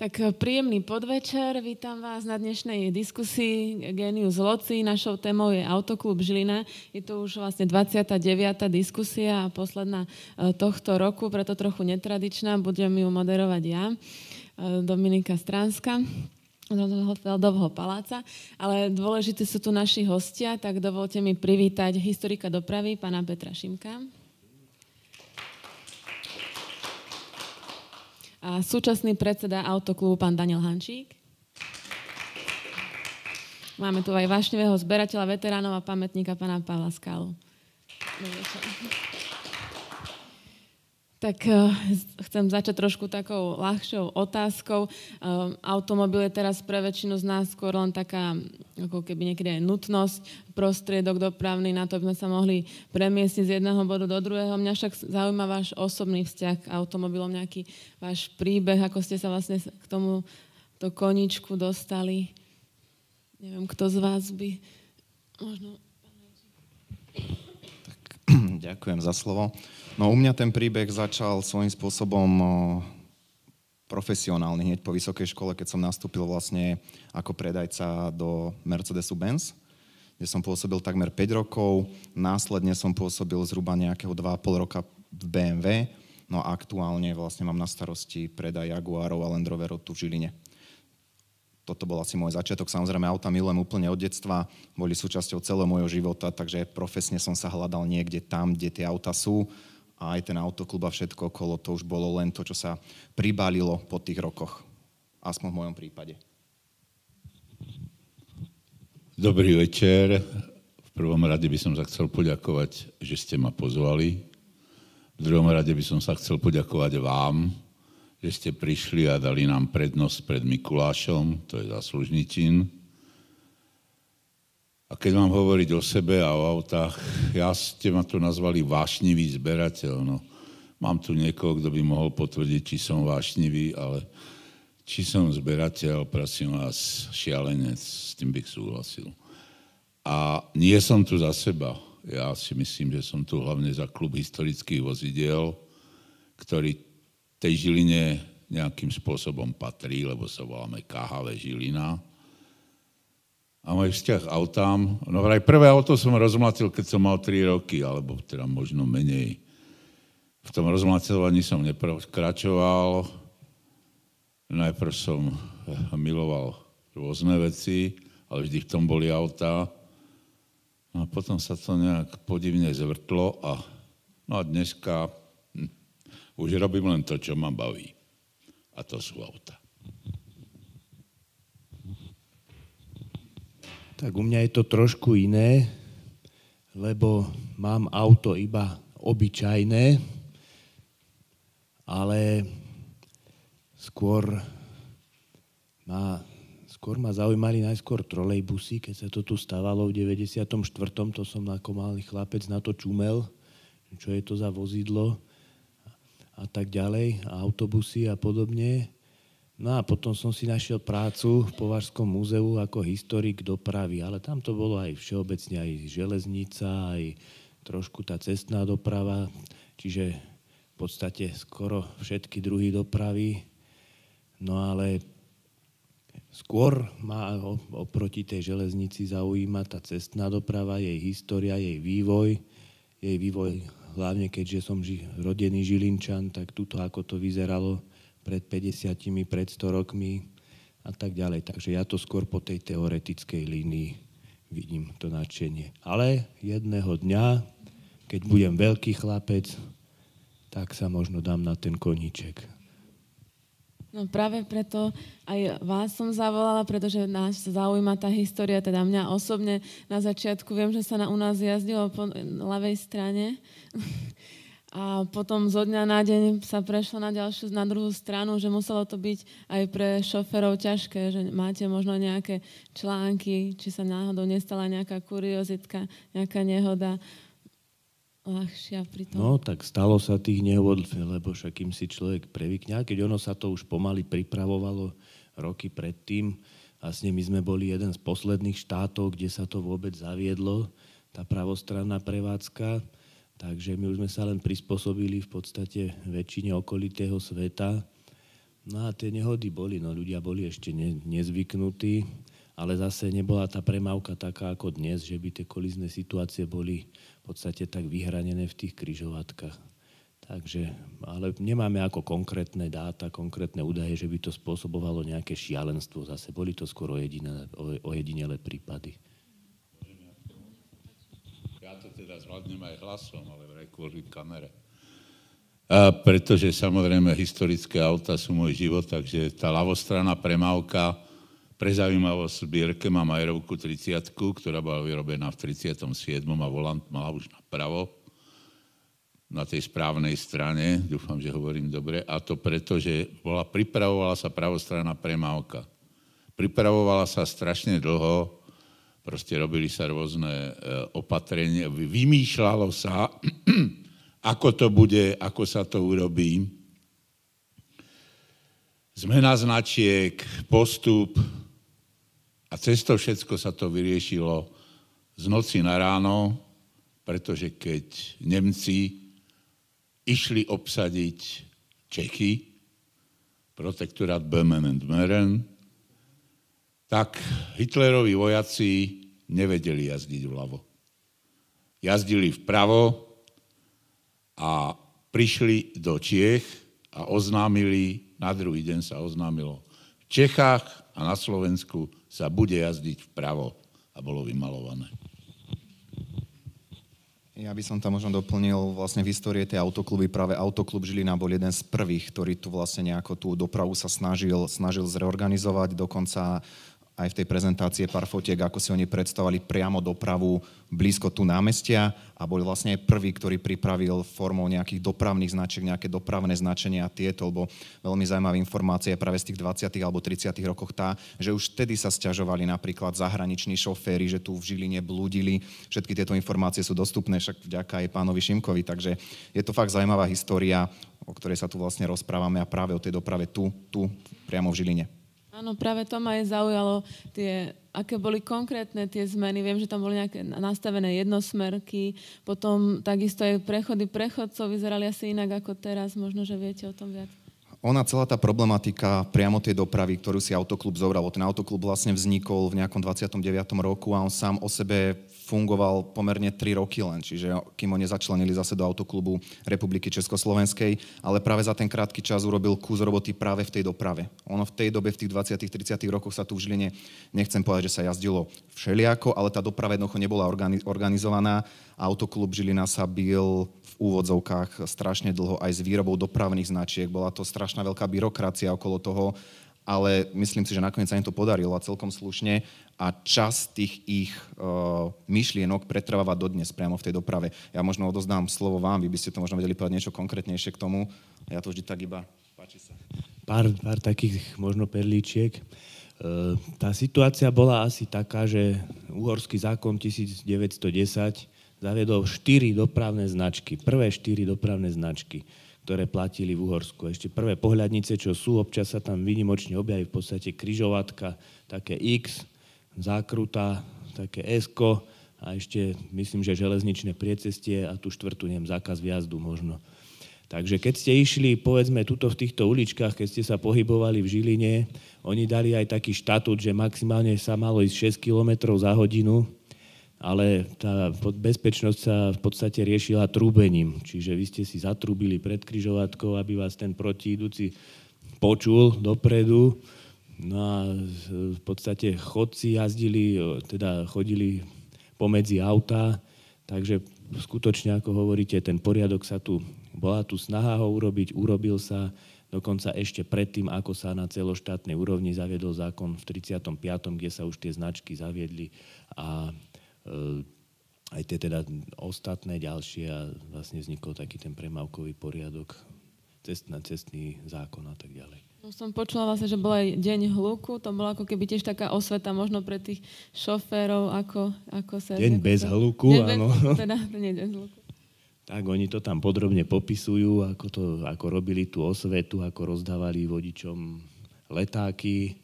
Tak eh, príjemný podvečer, vítam vás na dnešnej diskusii Genius Loci. Našou témou je Autoklub Žilina. Je to už vlastne 29. diskusia a posledná eh, tohto roku, preto trochu netradičná. Budem ju moderovať ja, eh, Dominika Stránska do Feldovho paláca, ale dôležité sú tu naši hostia, tak dovolte mi privítať historika dopravy, pána Petra Šimka. A súčasný predseda autoklubu pán Daniel Hančík. Máme tu aj vášnevého zberateľa veteránov a pamätníka pána Pavla Skalu. Tak uh, chcem začať trošku takou ľahšou otázkou. Uh, automobil je teraz pre väčšinu z nás skôr len taká, ako keby niekedy aj nutnosť, prostriedok dopravný na to, aby sme sa mohli premiesniť z jedného bodu do druhého. Mňa však zaujíma váš osobný vzťah k automobilom, nejaký váš príbeh, ako ste sa vlastne k tomu to koničku dostali. Neviem, kto z vás by... Možno... Tak, ďakujem za slovo. No u mňa ten príbeh začal svojím spôsobom profesionálny hneď po vysokej škole, keď som nastúpil vlastne ako predajca do Mercedesu-Benz, kde som pôsobil takmer 5 rokov. Následne som pôsobil zhruba nejakého 2,5 roka v BMW, no a aktuálne vlastne mám na starosti predaj Jaguarov a Land Roverov tu v Žiline toto bol asi môj začiatok. Samozrejme, auta milujem úplne od detstva, boli súčasťou celého môjho života, takže profesne som sa hľadal niekde tam, kde tie auta sú a aj ten autoklub a všetko okolo, to už bolo len to, čo sa pribálilo po tých rokoch. Aspoň v mojom prípade. Dobrý večer. V prvom rade by som sa chcel poďakovať, že ste ma pozvali. V druhom rade by som sa chcel poďakovať vám, že ste prišli a dali nám prednosť pred Mikulášom, to je zaslužný čin. A keď mám hovoriť o sebe a o autách, ja ste ma tu nazvali vášnivý zberateľ. No, mám tu niekoho, kto by mohol potvrdiť, či som vášnivý, ale či som zberateľ, prosím vás, šialenec, s tým bych súhlasil. A nie som tu za seba. Ja si myslím, že som tu hlavne za klub historických vozidiel, ktorý tej Žiline nejakým spôsobom patrí, lebo sa voláme KHV Žilina a môj vzťah autám. No vraj prvé auto som rozmlatil, keď som mal 3 roky, alebo teda možno menej. V tom rozmlacovaní som neprokračoval. Najprv som miloval rôzne veci, ale vždy v tom boli autá. No a potom sa to nejak podivne zvrtlo a, no a dneska hm, už robím len to, čo ma baví. A to sú auta. Tak u mňa je to trošku iné, lebo mám auto iba obyčajné, ale skôr ma, skôr ma zaujímali najskôr trolejbusy, keď sa to tu stávalo v 94. To som ako malý chlapec na to čumel, čo je to za vozidlo a tak ďalej, a autobusy a podobne. No a potom som si našiel prácu v Považskom múzeu ako historik dopravy, ale tam to bolo aj všeobecne aj železnica, aj trošku tá cestná doprava, čiže v podstate skoro všetky druhy dopravy. No ale skôr ma oproti tej železnici zaujíma tá cestná doprava, jej história, jej vývoj, jej vývoj hlavne keďže som rodený Žilinčan, tak tuto ako to vyzeralo pred 50, pred 100 rokmi a tak ďalej. Takže ja to skôr po tej teoretickej línii vidím to nadšenie. Ale jedného dňa, keď budem veľký chlapec, tak sa možno dám na ten koníček. No práve preto aj vás som zavolala, pretože nás zaujíma tá história, teda mňa osobne na začiatku viem, že sa na, u nás jazdilo po ľavej strane a potom zo dňa na deň sa prešlo na ďalšiu, na druhú stranu, že muselo to byť aj pre šoferov ťažké, že máte možno nejaké články, či sa náhodou nestala nejaká kuriozitka, nejaká nehoda ľahšia pri tom. No, tak stalo sa tých nehod, lebo však kým si človek prevykne, keď ono sa to už pomaly pripravovalo roky predtým, vlastne my sme boli jeden z posledných štátov, kde sa to vôbec zaviedlo, tá pravostranná prevádzka, Takže my už sme sa len prispôsobili v podstate väčšine okolitého sveta. No a tie nehody boli, no ľudia boli ešte ne, nezvyknutí, ale zase nebola tá premávka taká ako dnes, že by tie kolizné situácie boli v podstate tak vyhranené v tých kryžovatkách. Takže, ale nemáme ako konkrétne dáta, konkrétne údaje, že by to spôsobovalo nejaké šialenstvo. Zase boli to skôr ojedinelé, ojedinelé prípady. Ja to teda zvládnem aj hlasom, ale vraj kvôli kamere. A pretože samozrejme historické auta sú môj život, takže tá ľavostrana premávka, pre zaujímavosť v zbierke má Majerovku 30, ktorá bola vyrobená v 37. a volant mala už napravo na tej správnej strane, dúfam, že hovorím dobre, a to preto, že bola, pripravovala sa pravostranná premávka. Pripravovala sa strašne dlho, proste robili sa rôzne e, opatrenia, vymýšľalo sa, ako to bude, ako sa to urobí. Zmena značiek, postup a cez to všetko sa to vyriešilo z noci na ráno, pretože keď Nemci išli obsadiť Čechy, protektorát Böhmen and Meren, tak Hitlerovi vojaci nevedeli jazdiť vľavo. Jazdili vpravo a prišli do Čiech a oznámili, na druhý deň sa oznámilo, v Čechách a na Slovensku sa bude jazdiť vpravo a bolo vymalované. Ja by som tam možno doplnil vlastne v histórie tej autokluby. Práve autoklub Žilina bol jeden z prvých, ktorý tu vlastne nejako tú dopravu sa snažil, snažil zreorganizovať. Dokonca aj v tej prezentácii pár fotiek, ako si oni predstavovali priamo dopravu blízko tu námestia a bol vlastne aj prvý, ktorý pripravil formou nejakých dopravných značiek, nejaké dopravné značenia tieto, lebo veľmi zaujímavá informácia je práve z tých 20. alebo 30. rokoch tá, že už vtedy sa stiažovali napríklad zahraniční šoféry, že tu v Žiline blúdili. Všetky tieto informácie sú dostupné však vďaka aj pánovi Šimkovi, takže je to fakt zaujímavá história, o ktorej sa tu vlastne rozprávame a práve o tej doprave tu, tu priamo v Žiline. Áno, práve to ma aj zaujalo, tie, aké boli konkrétne tie zmeny. Viem, že tam boli nejaké nastavené jednosmerky, potom takisto aj prechody prechodcov vyzerali asi inak ako teraz. Možno, že viete o tom viac. Ona, celá tá problematika priamo tej dopravy, ktorú si autoklub zobral, ten autoklub vlastne vznikol v nejakom 29. roku a on sám o sebe fungoval pomerne 3 roky len, čiže kým ho nezačlenili zase do autoklubu Republiky Československej, ale práve za ten krátky čas urobil kus roboty práve v tej doprave. Ono v tej dobe, v tých 20 30 rokoch sa tu v Žiline, nechcem povedať, že sa jazdilo všeliako, ale tá doprava jednoducho nebola organizovaná. Autoklub Žilina sa bil úvodzovkách strašne dlho aj s výrobou dopravných značiek. Bola to strašná veľká byrokracia okolo toho ale myslím si, že nakoniec sa im to podarilo a celkom slušne a čas tých ich uh, myšlienok pretrváva dodnes priamo v tej doprave. Ja možno odozdám slovo vám, vy by ste to možno vedeli povedať niečo konkrétnejšie k tomu. Ja to vždy tak iba páči sa. Pár, pár takých možno perlíčiek. Uh, tá situácia bola asi taká, že uhorský zákon 1910 zaviedol štyri dopravné značky, prvé štyri dopravné značky ktoré platili v Uhorsku. Ešte prvé pohľadnice, čo sú, občas sa tam vynimočne objaví v podstate kryžovatka, také X, zákruta, také S a ešte myslím, že železničné priecestie a tú štvrtú, neviem, zákaz vjazdu možno. Takže keď ste išli, povedzme, tuto v týchto uličkách, keď ste sa pohybovali v Žiline, oni dali aj taký štatút, že maximálne sa malo ísť 6 km za hodinu, ale tá bezpečnosť sa v podstate riešila trúbením. Čiže vy ste si zatrúbili pred kryžovatkou, aby vás ten protiidúci počul dopredu. No a v podstate chodci jazdili, teda chodili pomedzi auta, takže skutočne, ako hovoríte, ten poriadok sa tu, bola tu snaha ho urobiť, urobil sa, dokonca ešte predtým, ako sa na celoštátnej úrovni zaviedol zákon v 35., kde sa už tie značky zaviedli a aj tie teda ostatné ďalšie a vlastne vznikol taký ten premávkový poriadok, cestná, cestný zákon a tak ďalej. No, som počula vlastne, že bol aj deň hluku, to bola ako keby tiež taká osveta možno pre tých šoférov, ako, ako sa... Deň bez hluku, deň áno. Bez, teda, nie deň hluku. Tak, oni to tam podrobne popisujú, ako, to, ako robili tú osvetu, ako rozdávali vodičom letáky,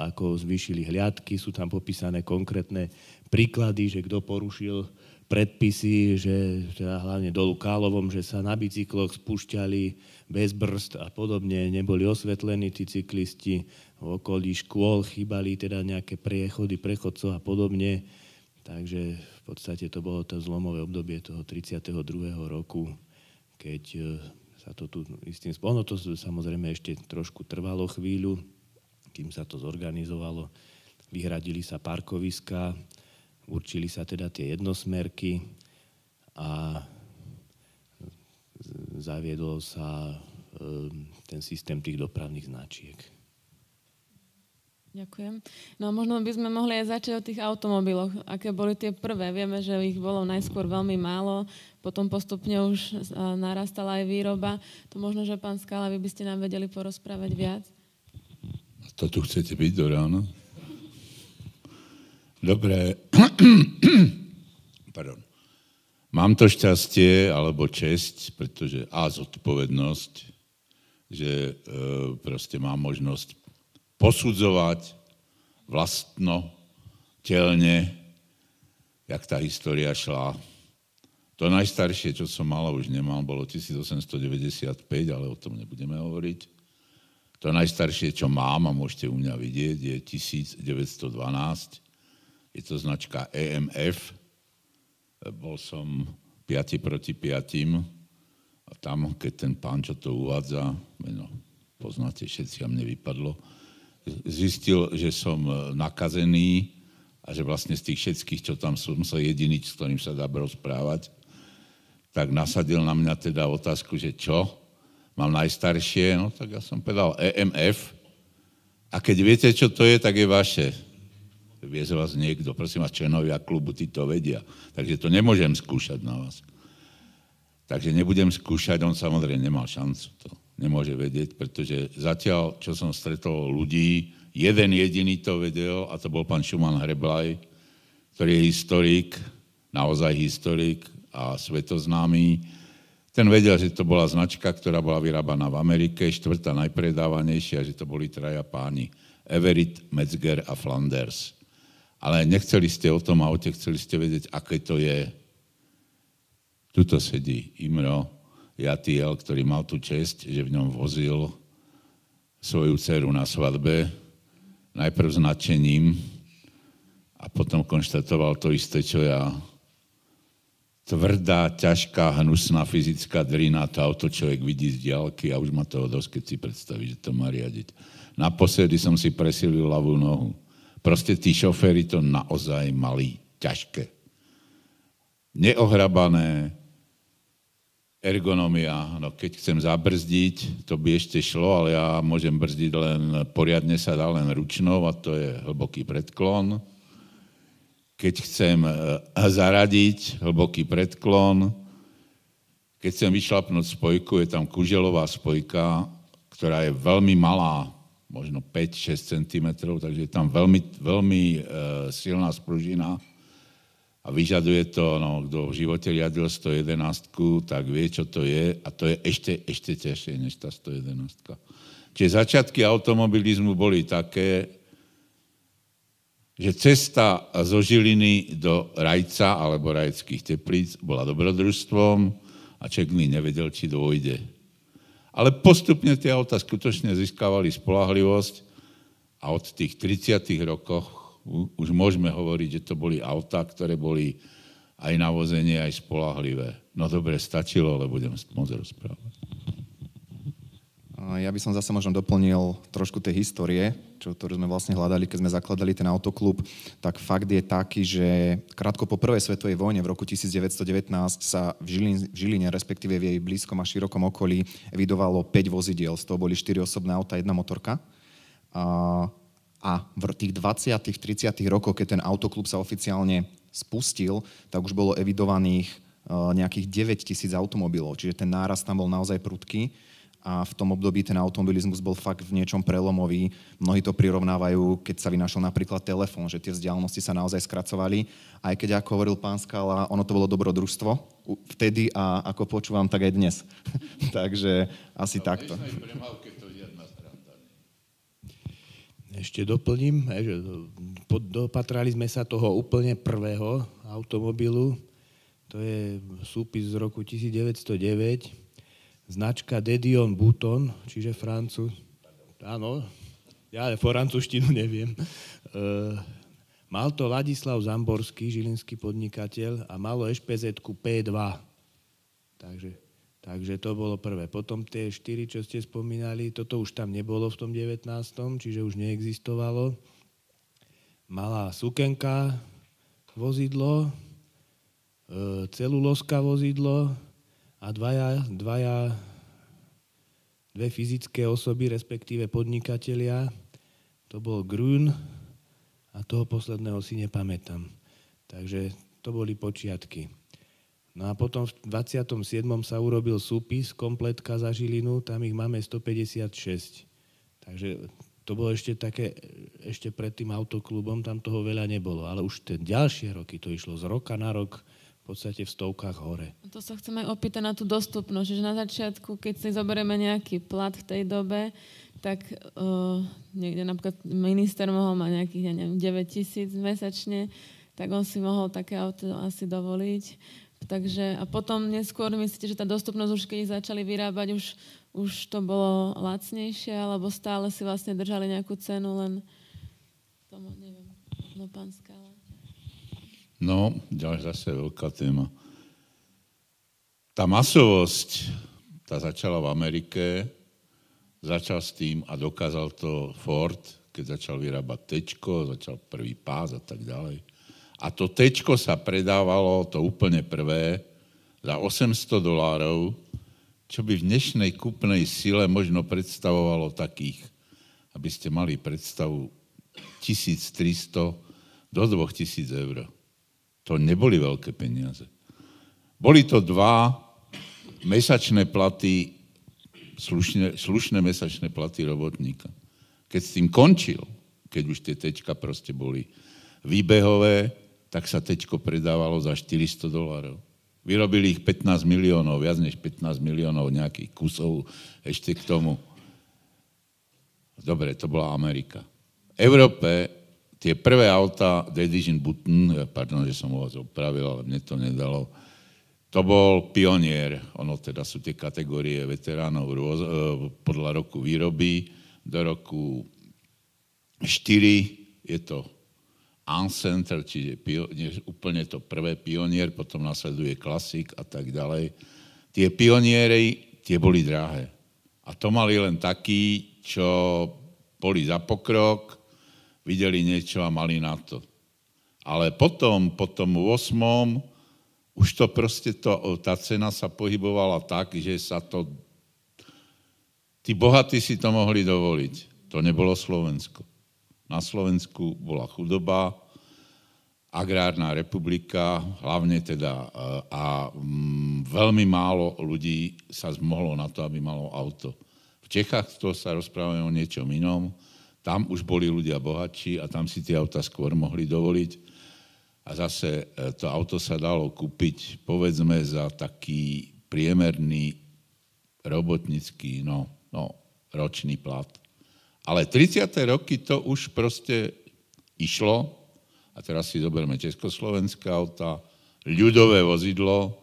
ako zvýšili hliadky, sú tam popísané konkrétne príklady, že kto porušil predpisy, že teda hlavne dolu Kálovom, že sa na bicykloch spúšťali bez brzd a podobne, neboli osvetlení tí cyklisti, v okolí škôl chýbali teda nejaké priechody prechodcov a podobne. Takže v podstate to bolo to zlomové obdobie toho 32. roku, keď e, sa to tu istým spôsobom, to samozrejme ešte trošku trvalo chvíľu, kým sa to zorganizovalo. Vyhradili sa parkoviska, určili sa teda tie jednosmerky a zaviedol sa ehm, ten systém tých dopravných značiek. Ďakujem. No a možno by sme mohli aj začať o tých automobiloch. Aké boli tie prvé? Vieme, že ich bolo najskôr veľmi málo, potom postupne už narastala aj výroba. To možno, že pán Skala, vy by ste nám vedeli porozprávať viac? A to tu chcete byť do rána? Dobre. Pardon. Mám to šťastie alebo česť, pretože a zodpovednosť, že e, proste mám možnosť posudzovať vlastno, telne, jak tá história šla. To najstaršie, čo som mal, už nemal, bolo 1895, ale o tom nebudeme hovoriť. To najstaršie, čo mám, a môžete u mňa vidieť, je 1912 je to značka EMF. Bol som 5 proti 5 a tam, keď ten pán, čo to uvádza, meno poznáte všetci a mne vypadlo, zistil, že som nakazený a že vlastne z tých všetkých, čo tam som, som jediný, s ktorým sa dá rozprávať, tak nasadil na mňa teda otázku, že čo? Mám najstaršie, no tak ja som povedal EMF. A keď viete, čo to je, tak je vaše vie z vás niekto, prosím vás, členovia klubu, tí to vedia. Takže to nemôžem skúšať na vás. Takže nebudem skúšať, on samozrejme nemal šancu to. Nemôže vedieť, pretože zatiaľ, čo som stretol ľudí, jeden jediný to vedel a to bol pán Šuman Hreblaj, ktorý je historik, naozaj historik a svetoznámy. Ten vedel, že to bola značka, ktorá bola vyrábaná v Amerike, štvrtá najpredávanejšia, že to boli traja páni. Everett, Metzger a Flanders ale nechceli ste o tom aute, chceli ste vedieť, aké to je. Tuto sedí Imro Jatiel, ktorý mal tú čest, že v ňom vozil svoju dceru na svadbe, najprv s nadšením a potom konštatoval to isté, čo ja. Tvrdá, ťažká, hnusná fyzická drina, to auto človek vidí z diálky a už ma toho dosť, keď si predstaví, že to má riadiť. Naposledy som si presilil ľavú nohu Proste tí šoféry to naozaj mali ťažké. Neohrabané, ergonomia, no keď chcem zabrzdiť, to by ešte šlo, ale ja môžem brzdiť len, poriadne sa dá len ručnou a to je hlboký predklon. Keď chcem eh, zaradiť, hlboký predklon. Keď chcem vyšlapnúť spojku, je tam kuželová spojka, ktorá je veľmi malá, možno 5-6 cm, takže je tam veľmi, veľmi e, silná spružina a vyžaduje to, no, kto v živote riadil 111, tak vie, čo to je a to je ešte, ešte ťažšie než tá 111. Čiže začiatky automobilizmu boli také, že cesta zo Žiliny do Rajca alebo Rajckých teplíc bola dobrodružstvom a človek nevedel, či dôjde ale postupne tie auta skutočne získavali spolahlivosť a od tých 30. rokoch už môžeme hovoriť, že to boli autá, ktoré boli aj na vozenie, aj spolahlivé. No dobre, stačilo, ale budem môcť rozprávať. Ja by som zase možno doplnil trošku tej histórie, čo, ktorú sme vlastne hľadali, keď sme zakladali ten autoklub, tak fakt je taký, že krátko po prvej svetovej vojne v roku 1919 sa v Žiline, v Žiline respektíve v jej blízkom a širokom okolí vydovalo 5 vozidiel, z toho boli 4 osobné auta, jedna motorka. A, a v tých 20 30 rokoch, keď ten autoklub sa oficiálne spustil, tak už bolo evidovaných nejakých 9 tisíc automobilov, čiže ten náraz tam bol naozaj prudký a v tom období ten automobilizmus bol fakt v niečom prelomový. Mnohí to prirovnávajú, keď sa vynašol napríklad telefón, že tie vzdialenosti sa naozaj skracovali. Aj keď, ako hovoril pán Skala, ono to bolo dobrodružstvo vtedy a ako počúvam, tak aj dnes. Takže asi no, takto. Ešte doplním, že dopatrali sme sa toho úplne prvého automobilu, To je súpis z roku 1909. Značka Dedion Bouton, čiže Francúz. Áno, ja ale francúzštinu neviem. Uh, mal to Ladislav Zamborský, žilinský podnikateľ a malo ešpz P2. Takže, takže to bolo prvé. Potom tie štyri, čo ste spomínali, toto už tam nebolo v tom 19., čiže už neexistovalo. Malá sukenka, vozidlo, e, celuloska vozidlo a dvaja, dvaja dve fyzické osoby, respektíve podnikatelia. To bol Grün a toho posledného si nepamätám. Takže to boli počiatky. No a potom v 27. sa urobil súpis, kompletka za Žilinu, tam ich máme 156. Takže to bolo ešte také, ešte pred tým autoklubom, tam toho veľa nebolo. Ale už tie ďalšie roky to išlo z roka na rok podstate v stovkách hore. To sa chceme opýtať na tú dostupnosť, že na začiatku, keď si zoberieme nejaký plat v tej dobe, tak uh, niekde napríklad minister mohol mať nejakých, ja neviem, 9 tisíc mesačne, tak on si mohol také auto asi dovoliť. Takže, a potom neskôr myslíte, že tá dostupnosť už keď začali vyrábať, už, už to bolo lacnejšie, alebo stále si vlastne držali nejakú cenu, len tomu neviem, no pán Skála. No, ďalej zase veľká téma. Tá masovosť, tá začala v Amerike, začal s tým a dokázal to Ford, keď začal vyrábať tečko, začal prvý pás a tak ďalej. A to tečko sa predávalo, to úplne prvé, za 800 dolárov, čo by v dnešnej kúpnej sile možno predstavovalo takých, aby ste mali predstavu 1300 do 2000 eur. To neboli veľké peniaze. Boli to dva mesačné platy, slušné, slušné mesačné platy robotníka. Keď s tým končil, keď už tie tečka proste boli výbehové, tak sa tečko predávalo za 400 dolárov. Vyrobili ich 15 miliónov, viac než 15 miliónov nejakých kusov ešte k tomu. Dobre, to bola Amerika. V Európe tie prvé auta Dedition Button, pardon, že som vás opravil, ale mne to nedalo, to bol pionier, ono teda sú tie kategórie veteránov rôz, e, podľa roku výroby, do roku 4 je to Uncenter, čiže pionier, úplne to prvé pionier, potom nasleduje klasik a tak ďalej. Tie pioniery, tie boli drahé. A to mali len takí, čo boli za pokrok, videli niečo a mali na to. Ale potom, po tom 8. už to proste, to, tá cena sa pohybovala tak, že sa to... Tí bohatí si to mohli dovoliť. To nebolo Slovensko. Na Slovensku bola chudoba, agrárna republika, hlavne teda a mm, veľmi málo ľudí sa zmohlo na to, aby malo auto. V Čechách to sa rozprávame o niečom inom, tam už boli ľudia bohatší a tam si tie auta skôr mohli dovoliť. A zase e, to auto sa dalo kúpiť, povedzme, za taký priemerný robotnický, no, no, ročný plat. Ale 30. roky to už proste išlo, a teraz si zoberme československé auta, ľudové vozidlo,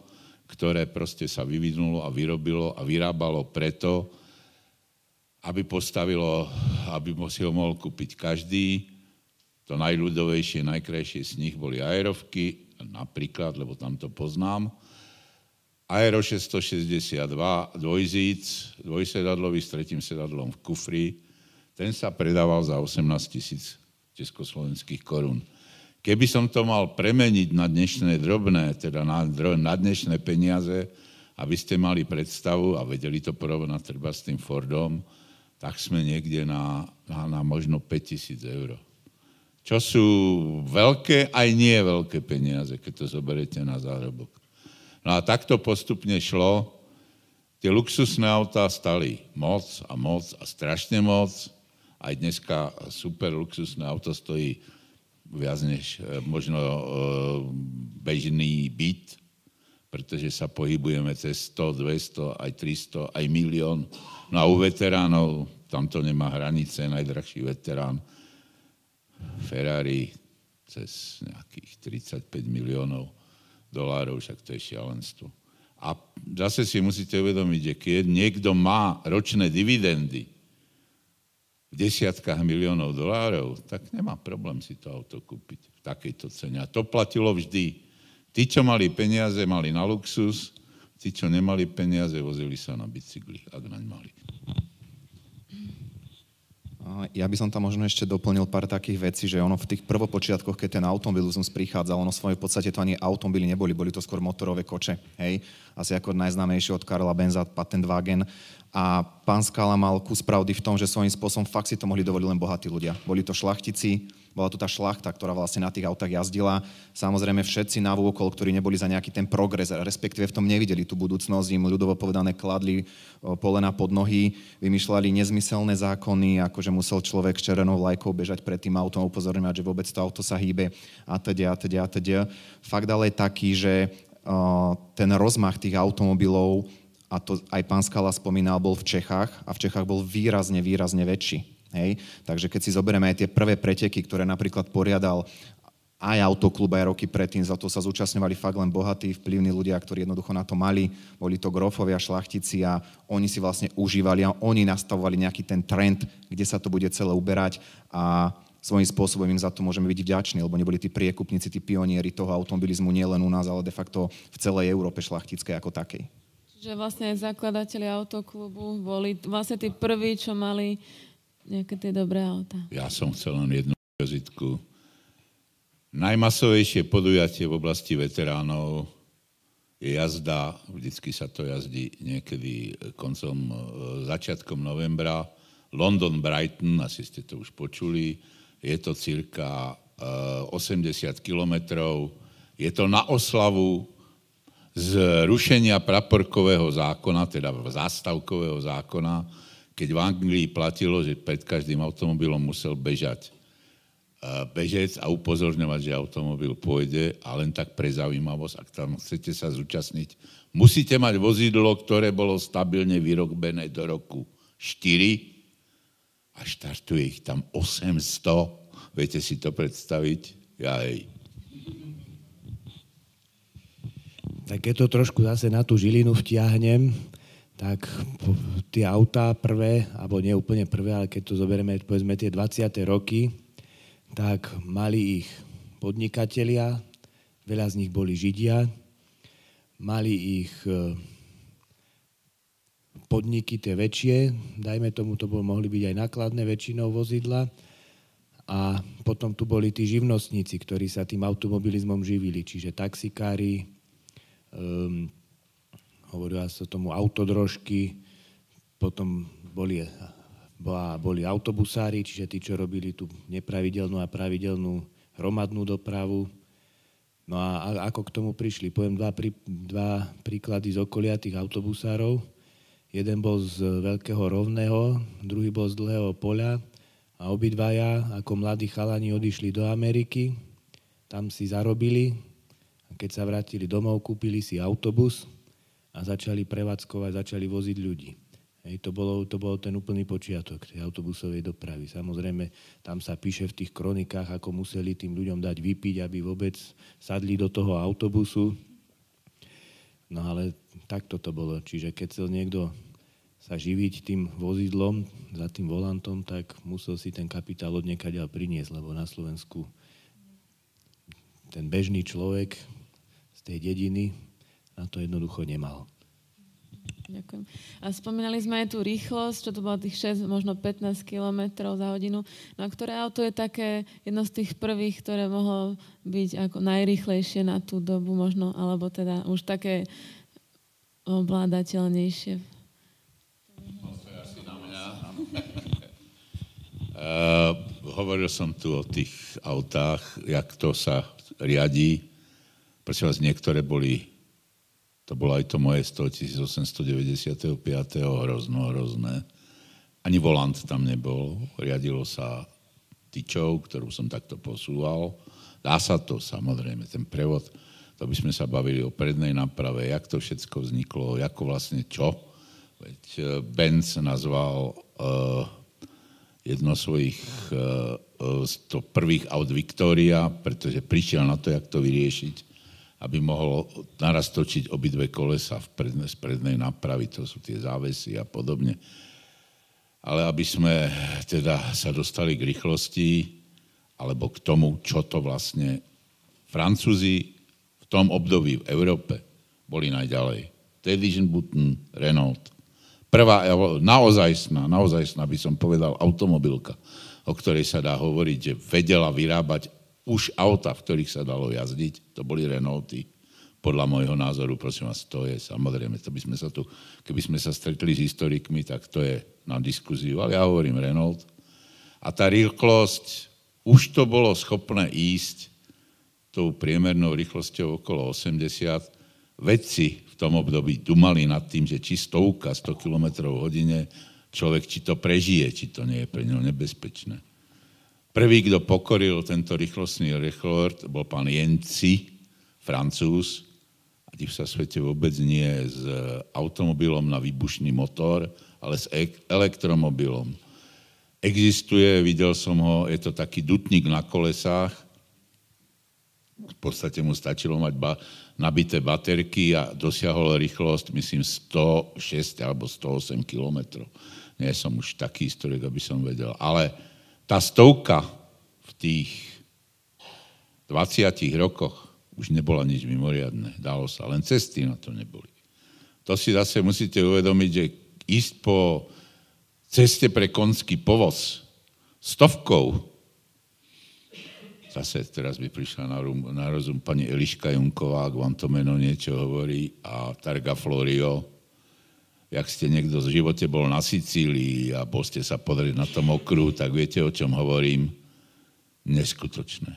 ktoré proste sa vyvinulo a vyrobilo a vyrábalo preto, aby postavilo, aby si ho mohol kúpiť každý. To najľudovejšie, najkrajšie z nich boli aerovky, napríklad, lebo tam to poznám. Aero 662, dvojzíc, dvojsedadlový s tretím sedadlom v kufri, ten sa predával za 18 tisíc československých korún. Keby som to mal premeniť na dnešné drobné, teda na, na dnešné peniaze, aby ste mali predstavu a vedeli to porovnať treba s tým Fordom, tak sme niekde na, na, na možno 5000 eur. Čo sú veľké aj nie veľké peniaze, keď to zoberiete na zárobok. No a takto postupne šlo. Tie luxusné autá stali moc a moc a strašne moc. Aj dneska super luxusné auto stojí viac než e, možno e, bežný byt, pretože sa pohybujeme cez 100, 200, aj 300, aj milión No a u veteránov, tam to nemá hranice, najdrahší veterán Ferrari cez nejakých 35 miliónov dolárov, však to je šialenstvo. A zase si musíte uvedomiť, že keď niekto má ročné dividendy v desiatkách miliónov dolárov, tak nemá problém si to auto kúpiť v takejto cene. A to platilo vždy. Tí, čo mali peniaze, mali na luxus, tí, čo nemali peniaze, vozili sa na bicykli, ak naň mali. Ja by som tam možno ešte doplnil pár takých vecí, že ono v tých prvopočiatkoch, keď ten automobilizmus prichádzal, ono v podstate to ani automobily neboli, boli to skôr motorové koče, hej? Asi ako najznámejšie od Karla Benza, Patentwagen. A pán Skala mal kus pravdy v tom, že svojím spôsobom fakt si to mohli dovoliť len bohatí ľudia. Boli to šlachtici, bola tu tá šlachta, ktorá vlastne na tých autách jazdila. Samozrejme všetci na vôkol, ktorí neboli za nejaký ten progres, respektíve v tom nevideli tú budúcnosť, im ľudovo povedané kladli polena pod nohy, vymýšľali nezmyselné zákony, ako že musel človek s červenou vlajkou bežať pred tým autom, upozorňovať, že vôbec to auto sa hýbe a teda, a teda, a teda. Fakt ale je taký, že ten rozmach tých automobilov, a to aj pán Skala spomínal, bol v Čechách a v Čechách bol výrazne, výrazne väčší. Hej? Takže keď si zoberieme aj tie prvé preteky, ktoré napríklad poriadal aj autoklub aj roky predtým, za to sa zúčastňovali fakt len bohatí, vplyvní ľudia, ktorí jednoducho na to mali, boli to grofovia, šlachtici a oni si vlastne užívali a oni nastavovali nejaký ten trend, kde sa to bude celé uberať a svojím spôsobom im za to môžeme byť vďační, lebo neboli tí priekupníci, tí pionieri toho automobilizmu nielen u nás, ale de facto v celej Európe šlachtickej ako takej. Čiže vlastne zakladateľi autoklubu boli vlastne tí prví, čo mali nejaké tie dobré auta. Ja som chcel len jednu vizitku. Najmasovejšie podujatie v oblasti veteránov je jazda, vždycky sa to jazdí niekedy koncom, e, začiatkom novembra, London Brighton, asi ste to už počuli, je to cirka 80 e, kilometrov, je to na oslavu zrušenia praporkového zákona, teda zástavkového zákona, keď v Anglii platilo, že pred každým automobilom musel bežať e, bežec a upozorňovať, že automobil pôjde a len tak pre zaujímavosť, ak tam chcete sa zúčastniť, musíte mať vozidlo, ktoré bolo stabilne vyrobené do roku 4 a štartuje ich tam 800. Viete si to predstaviť? Ja hej. Tak keď to trošku zase na tú žilinu vtiahnem, tak tie autá prvé, alebo nie úplne prvé, ale keď to zoberieme povedzme tie 20. roky, tak mali ich podnikatelia, veľa z nich boli Židia, mali ich e, podniky tie väčšie, dajme tomu, to bol, mohli byť aj nákladné väčšinou vozidla, a potom tu boli tí živnostníci, ktorí sa tým automobilizmom živili, čiže taxikári, um, hovorila sa tomu autodrožky, potom boli, boli autobusári, čiže tí, čo robili tú nepravidelnú a pravidelnú hromadnú dopravu. No a ako k tomu prišli? Poviem dva, prí, dva príklady z okolia tých autobusárov. Jeden bol z Veľkého rovného, druhý bol z Dlhého poľa a obidvaja ako mladí chalani odišli do Ameriky, tam si zarobili a keď sa vrátili domov, kúpili si autobus a začali prevádzkovať, začali voziť ľudí. Hej, to, bolo, to bol ten úplný počiatok tej autobusovej dopravy. Samozrejme, tam sa píše v tých kronikách, ako museli tým ľuďom dať vypiť, aby vôbec sadli do toho autobusu. No ale takto to bolo. Čiže keď chcel niekto sa živiť tým vozidlom, za tým volantom, tak musel si ten kapitál od niekaďal priniesť, lebo na Slovensku ten bežný človek z tej dediny na to jednoducho nemal. Ďakujem. A spomínali sme aj tú rýchlosť, čo to bolo tých 6, možno 15 km za hodinu. No a ktoré auto je také jedno z tých prvých, ktoré mohlo byť ako najrýchlejšie na tú dobu možno, alebo teda už také ovládateľnejšie? Uh, hovoril som tu o tých autách, jak to sa riadí. Prosím vás, niektoré boli to bolo aj to moje 100 1895. hrozno, hrozné. Ani volant tam nebol. Riadilo sa tyčou, ktorú som takto posúval. Dá sa to, samozrejme, ten prevod. To by sme sa bavili o prednej náprave, jak to všetko vzniklo, ako vlastne čo. Veď eh, Benz nazval uh, jedno svojich uh, uh, to prvých aut Victoria, pretože prišiel na to, jak to vyriešiť aby mohol naraz točiť obidve kolesa v predne, z prednej napravy, to sú tie závesy a podobne. Ale aby sme teda sa dostali k rýchlosti, alebo k tomu, čo to vlastne Francúzi v tom období v Európe boli najďalej. Television Button, Renault. Prvá, naozajstná, naozajstná by som povedal, automobilka, o ktorej sa dá hovoriť, že vedela vyrábať už auta, v ktorých sa dalo jazdiť, to boli Renaulty. Podľa môjho názoru, prosím vás, to je samozrejme, to by sme sa tu, keby sme sa stretli s historikmi, tak to je na diskuziu, ale ja hovorím Renault. A tá rýchlosť, už to bolo schopné ísť tou priemernou rýchlosťou okolo 80. Vedci v tom období dumali nad tým, že či stovka, 100 km hodine, človek či to prežije, či to nie je pre neho nebezpečné. Prvý, kto pokoril tento rýchlostný rekord, bol pán Jenci, francúz, a v sa svete vôbec nie s automobilom na výbušný motor, ale s elektromobilom. Existuje, videl som ho, je to taký dutník na kolesách, v podstate mu stačilo mať ba- nabité baterky a dosiahol rýchlosť, myslím, 106 alebo 108 kilometrov. Nie som už taký historik, aby som vedel. Ale tá stovka v tých 20 rokoch už nebola nič mimoriadne. Dalo sa, len cesty na to neboli. To si zase musíte uvedomiť, že ísť po ceste pre konský povoz stovkou, zase teraz by prišla na, rum, na rozum pani Eliška Junková, ak vám to meno niečo hovorí, a Targa Florio, jak ste niekto v živote bol na Sicílii a bol ste sa pozrieť na tom okruhu, tak viete, o čom hovorím? Neskutočné.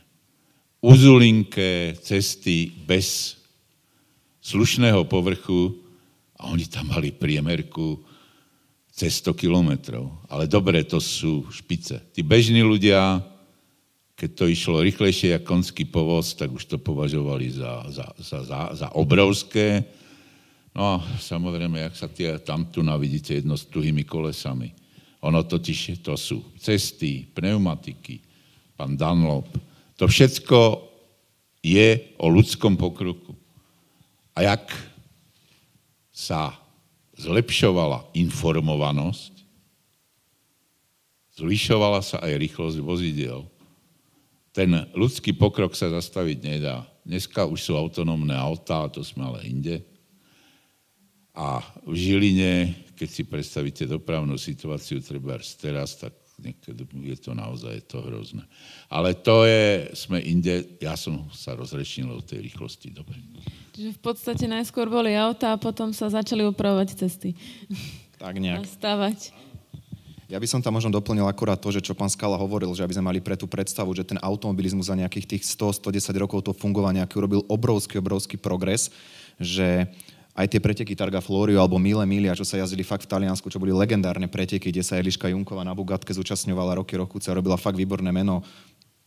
Uzulinké cesty bez slušného povrchu a oni tam mali priemerku cez 100 kilometrov. Ale dobre, to sú špice. Tí bežní ľudia, keď to išlo rýchlejšie ako konský povoz, tak už to považovali za, za, za, za, za obrovské No a samozrejme, jak sa tie, tam tu navidíte jedno s tuhými kolesami. Ono totiž to sú cesty, pneumatiky, pán Dunlop. To všetko je o ľudskom pokroku. A jak sa zlepšovala informovanosť, zvyšovala sa aj rýchlosť vozidel. Ten ľudský pokrok sa zastaviť nedá. Dneska už sú autonómne autá, to sme ale inde. A v Žiline, keď si predstavíte dopravnú situáciu treba teraz, tak niekedy je to naozaj to hrozné. Ale to je, sme inde, ja som sa rozrečnil o tej rýchlosti. Dobre. Čiže v podstate najskôr boli auta a potom sa začali upravovať cesty. Tak nejak. Stavať. Ja by som tam možno doplnil akurát to, že čo pán Skala hovoril, že aby sme mali pre tú predstavu, že ten automobilizmus za nejakých tých 100-110 rokov to fungovania, aký urobil obrovský, obrovský progres, že aj tie preteky Targa Florio alebo Mile Milia, čo sa jazdili fakt v Taliansku, čo boli legendárne preteky, kde sa Eliška Junková na Bugatke zúčastňovala roky rokuce a robila fakt výborné meno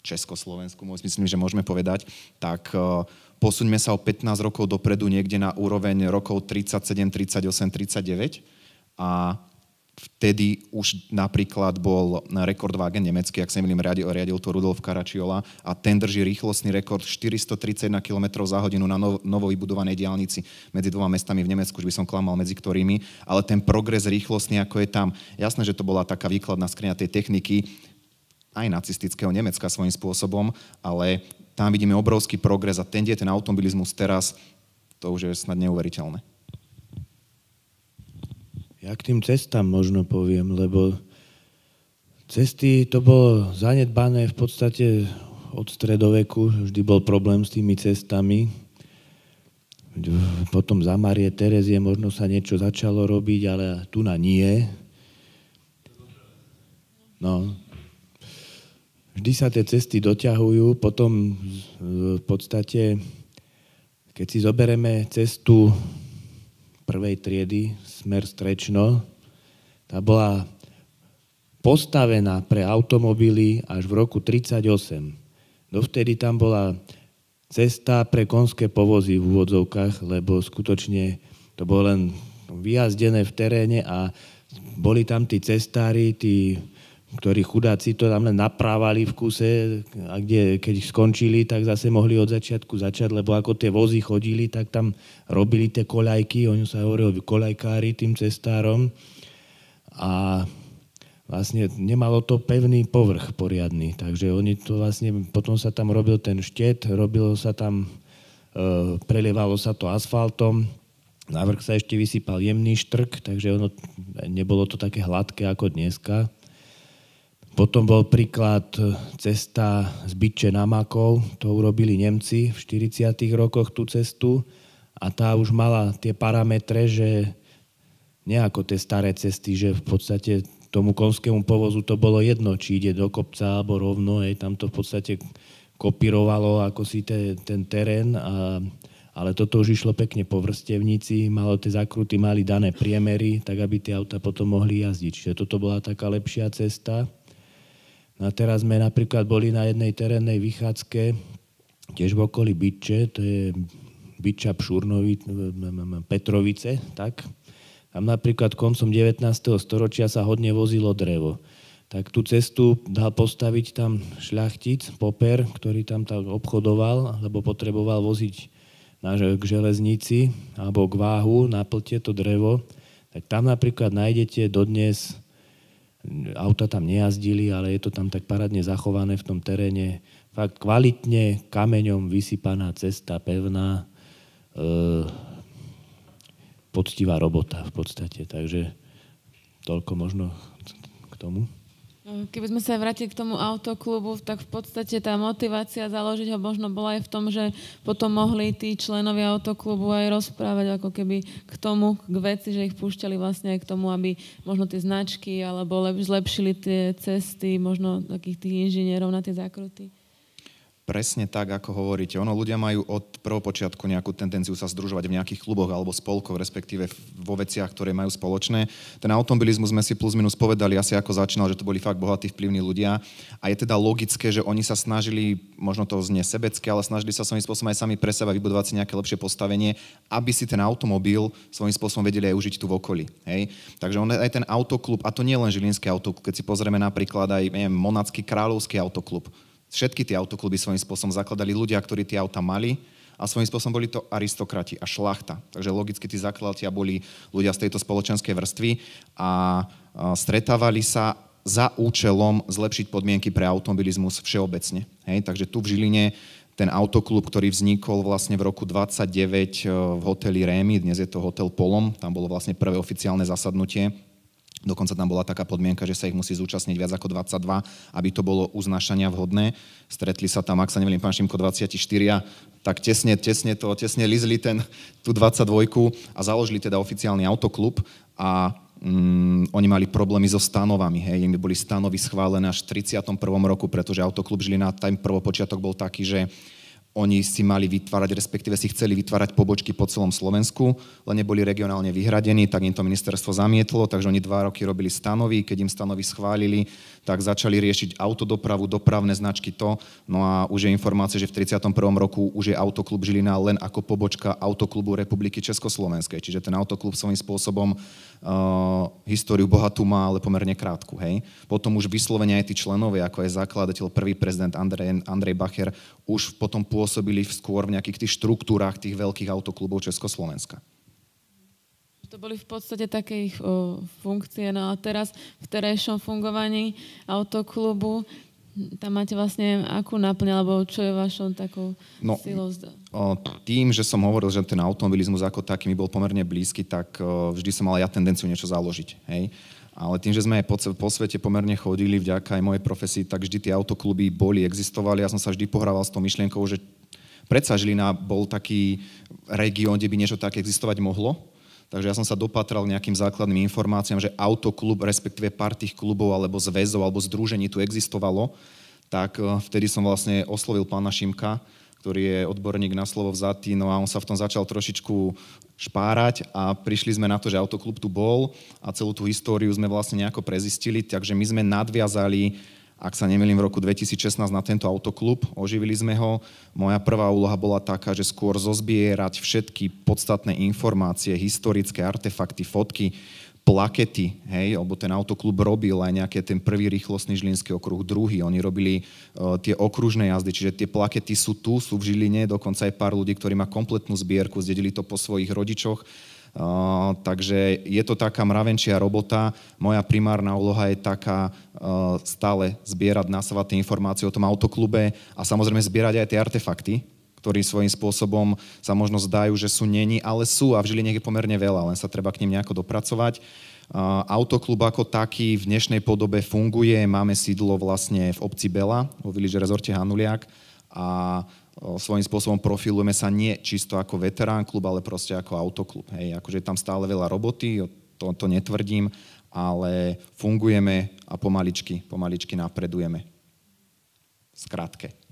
Československu, myslím, že môžeme povedať, tak uh, posuňme sa o 15 rokov dopredu niekde na úroveň rokov 37, 38, 39 a vtedy už napríklad bol rekordvágen nemecký, ak sa nemýlim, riadil, riadil to Rudolf Karačiola a ten drží rýchlostný rekord 431 km za hodinu na novo vybudovanej diálnici medzi dvoma mestami v Nemecku, už by som klamal medzi ktorými, ale ten progres rýchlostný, ako je tam, jasné, že to bola taká výkladná skriňa tej techniky, aj nacistického Nemecka svojím spôsobom, ale tam vidíme obrovský progres a ten, je ten automobilizmus teraz, to už je snad neuveriteľné. Ja k tým cestám možno poviem, lebo cesty to bolo zanedbané v podstate od stredoveku, vždy bol problém s tými cestami. Potom za Marie Terezie možno sa niečo začalo robiť, ale tu na nie. No. Vždy sa tie cesty doťahujú, potom v podstate, keď si zoberieme cestu prvej triedy, smer Strečno, tá bola postavená pre automobily až v roku 1938. Dovtedy tam bola cesta pre konské povozy v úvodzovkách, lebo skutočne to bolo len vyjazdené v teréne a boli tam tí cestári, tí ktorí chudáci to tam len naprávali v kuse a kde, keď skončili, tak zase mohli od začiatku začať, lebo ako tie vozy chodili, tak tam robili tie koľajky, oni sa hovorili koľajkári tým cestárom a vlastne nemalo to pevný povrch poriadny, takže oni to vlastne, potom sa tam robil ten štet, robilo sa tam, e, prelievalo sa to asfaltom, na vrch sa ešte vysypal jemný štrk, takže ono, nebolo to také hladké ako dneska. Potom bol príklad e, cesta z Byče na Makov, to urobili Nemci v 40. rokoch tú cestu a tá už mala tie parametre, že nejako tie staré cesty, že v podstate tomu konskému povozu to bolo jedno, či ide do kopca alebo rovno, hej, tam to v podstate kopírovalo ako si te, ten terén, a, ale toto už išlo pekne po vrstevnici, malo tie zakruty, mali dané priemery, tak aby tie auta potom mohli jazdiť. Čiže toto bola taká lepšia cesta. No a teraz sme napríklad boli na jednej terénnej vychádzke, tiež v okolí Byče, to je Byča, Pšurnovi, Petrovice, tak. Tam napríklad koncom 19. storočia sa hodne vozilo drevo. Tak tú cestu dal postaviť tam šľachtic, Poper, ktorý tam tak obchodoval, lebo potreboval voziť k železnici alebo k váhu na plte to drevo. Tak tam napríklad nájdete dodnes auta tam nejazdili, ale je to tam tak parádne zachované v tom teréne. Fakt kvalitne kameňom vysypaná cesta, pevná, e, poctivá robota v podstate. Takže toľko možno k tomu. Keby sme sa vrátili k tomu autoklubu, tak v podstate tá motivácia založiť ho možno bola aj v tom, že potom mohli tí členovia autoklubu aj rozprávať ako keby k tomu, k veci, že ich púšťali vlastne aj k tomu, aby možno tie značky alebo zlepšili tie cesty, možno takých tých inžinierov na tie zákruty. Presne tak, ako hovoríte. Ono, ľudia majú od prvopočiatku nejakú tendenciu sa združovať v nejakých kluboch alebo spolkoch, respektíve vo veciach, ktoré majú spoločné. Ten automobilizmus sme si plus minus povedali asi ako začínal, že to boli fakt bohatí, vplyvní ľudia. A je teda logické, že oni sa snažili, možno to znie sebecké, ale snažili sa svojím spôsobom aj sami pre seba vybudovať si nejaké lepšie postavenie, aby si ten automobil svojím spôsobom vedeli aj užiť tu v okolí. Hej? Takže on aj ten autoklub, a to nie len Žilinský autoklub, keď si pozrieme napríklad aj neviem, Monacký kráľovský autoklub, Všetky tie autokluby svojím spôsobom zakladali ľudia, ktorí tie auta mali a svojím spôsobom boli to aristokrati a šlachta. Takže logicky tí zakladatelia boli ľudia z tejto spoločenskej vrstvy a stretávali sa za účelom zlepšiť podmienky pre automobilizmus všeobecne. Hej? Takže tu v Žiline ten autoklub, ktorý vznikol vlastne v roku 29 e, v hoteli Rémy, dnes je to hotel Polom, tam bolo vlastne prvé oficiálne zasadnutie Dokonca tam bola taká podmienka, že sa ich musí zúčastniť viac ako 22, aby to bolo uznášania vhodné. Stretli sa tam, ak sa nevelím, pán Šimko, 24, tak tesne, tesne to, tesne lizli ten, tú 22 a založili teda oficiálny autoklub a mm, oni mali problémy so stanovami. Hej. Im boli stanovy schválené až v 31. roku, pretože autoklub Žilina, ten prvopočiatok bol taký, že oni si mali vytvárať, respektíve si chceli vytvárať pobočky po celom Slovensku, len neboli regionálne vyhradení, tak im to ministerstvo zamietlo, takže oni dva roky robili stanovy, keď im stanovy schválili, tak začali riešiť autodopravu, dopravné značky to. No a už je informácia, že v 31. roku už je autoklub Žilina len ako pobočka autoklubu Republiky Československej. Čiže ten autoklub svojím spôsobom uh, históriu bohatú má, ale pomerne krátku. Hej. Potom už vyslovene aj tí členovia, ako je zakladateľ, prvý prezident Andrej, Andrej Bacher, už potom pôsobili skôr v nejakých tých štruktúrách tých veľkých autoklubov Československa. To boli v podstate také ich o, funkcie. No a teraz v terajšom fungovaní autoklubu tam máte vlastne akú náplň, alebo čo je vašou takou no, silou? O, tým, že som hovoril, že ten automobilizmus ako taký mi bol pomerne blízky, tak o, vždy som mal ja tendenciu niečo založiť. Hej? Ale tým, že sme aj po, po svete pomerne chodili vďaka aj mojej profesii, tak vždy tie autokluby boli, existovali. Ja som sa vždy pohrával s tou myšlienkou, že predsa Žilina bol taký región, kde by niečo také existovať mohlo. Takže ja som sa dopatral nejakým základným informáciám, že autoklub, respektíve pár tých klubov alebo zväzov alebo združení tu existovalo. Tak eh, vtedy som vlastne oslovil pána Šimka, ktorý je odborník na slovo vzatý, no a on sa v tom začal trošičku špárať a prišli sme na to, že autoklub tu bol a celú tú históriu sme vlastne nejako prezistili, takže my sme nadviazali ak sa nemýlim, v roku 2016 na tento autoklub. Oživili sme ho. Moja prvá úloha bola taká, že skôr zozbierať všetky podstatné informácie, historické artefakty, fotky, plakety, hej, lebo ten autoklub robil aj nejaký ten prvý rýchlostný žilinský okruh, druhý, oni robili uh, tie okružné jazdy, čiže tie plakety sú tu, sú v Žiline, dokonca aj pár ľudí, ktorí má kompletnú zbierku, zdedili to po svojich rodičoch, Uh, takže je to taká mravenčia robota. Moja primárna úloha je taká uh, stále zbierať násavaté informácie o tom autoklube a samozrejme zbierať aj tie artefakty, ktorí svojím spôsobom sa možno zdajú, že sú není, ale sú a v Žiline je pomerne veľa, len sa treba k ním nejako dopracovať. Autoklub ako taký v dnešnej podobe funguje, máme sídlo vlastne v obci Bela, vo Village Resorte Hanuliak a svojím spôsobom profilujeme sa nie čisto ako veterán klub, ale proste ako autoklub. Hej, akože je tam stále veľa roboty, to, to netvrdím, ale fungujeme a pomaličky, pomaličky napredujeme. Skrátke.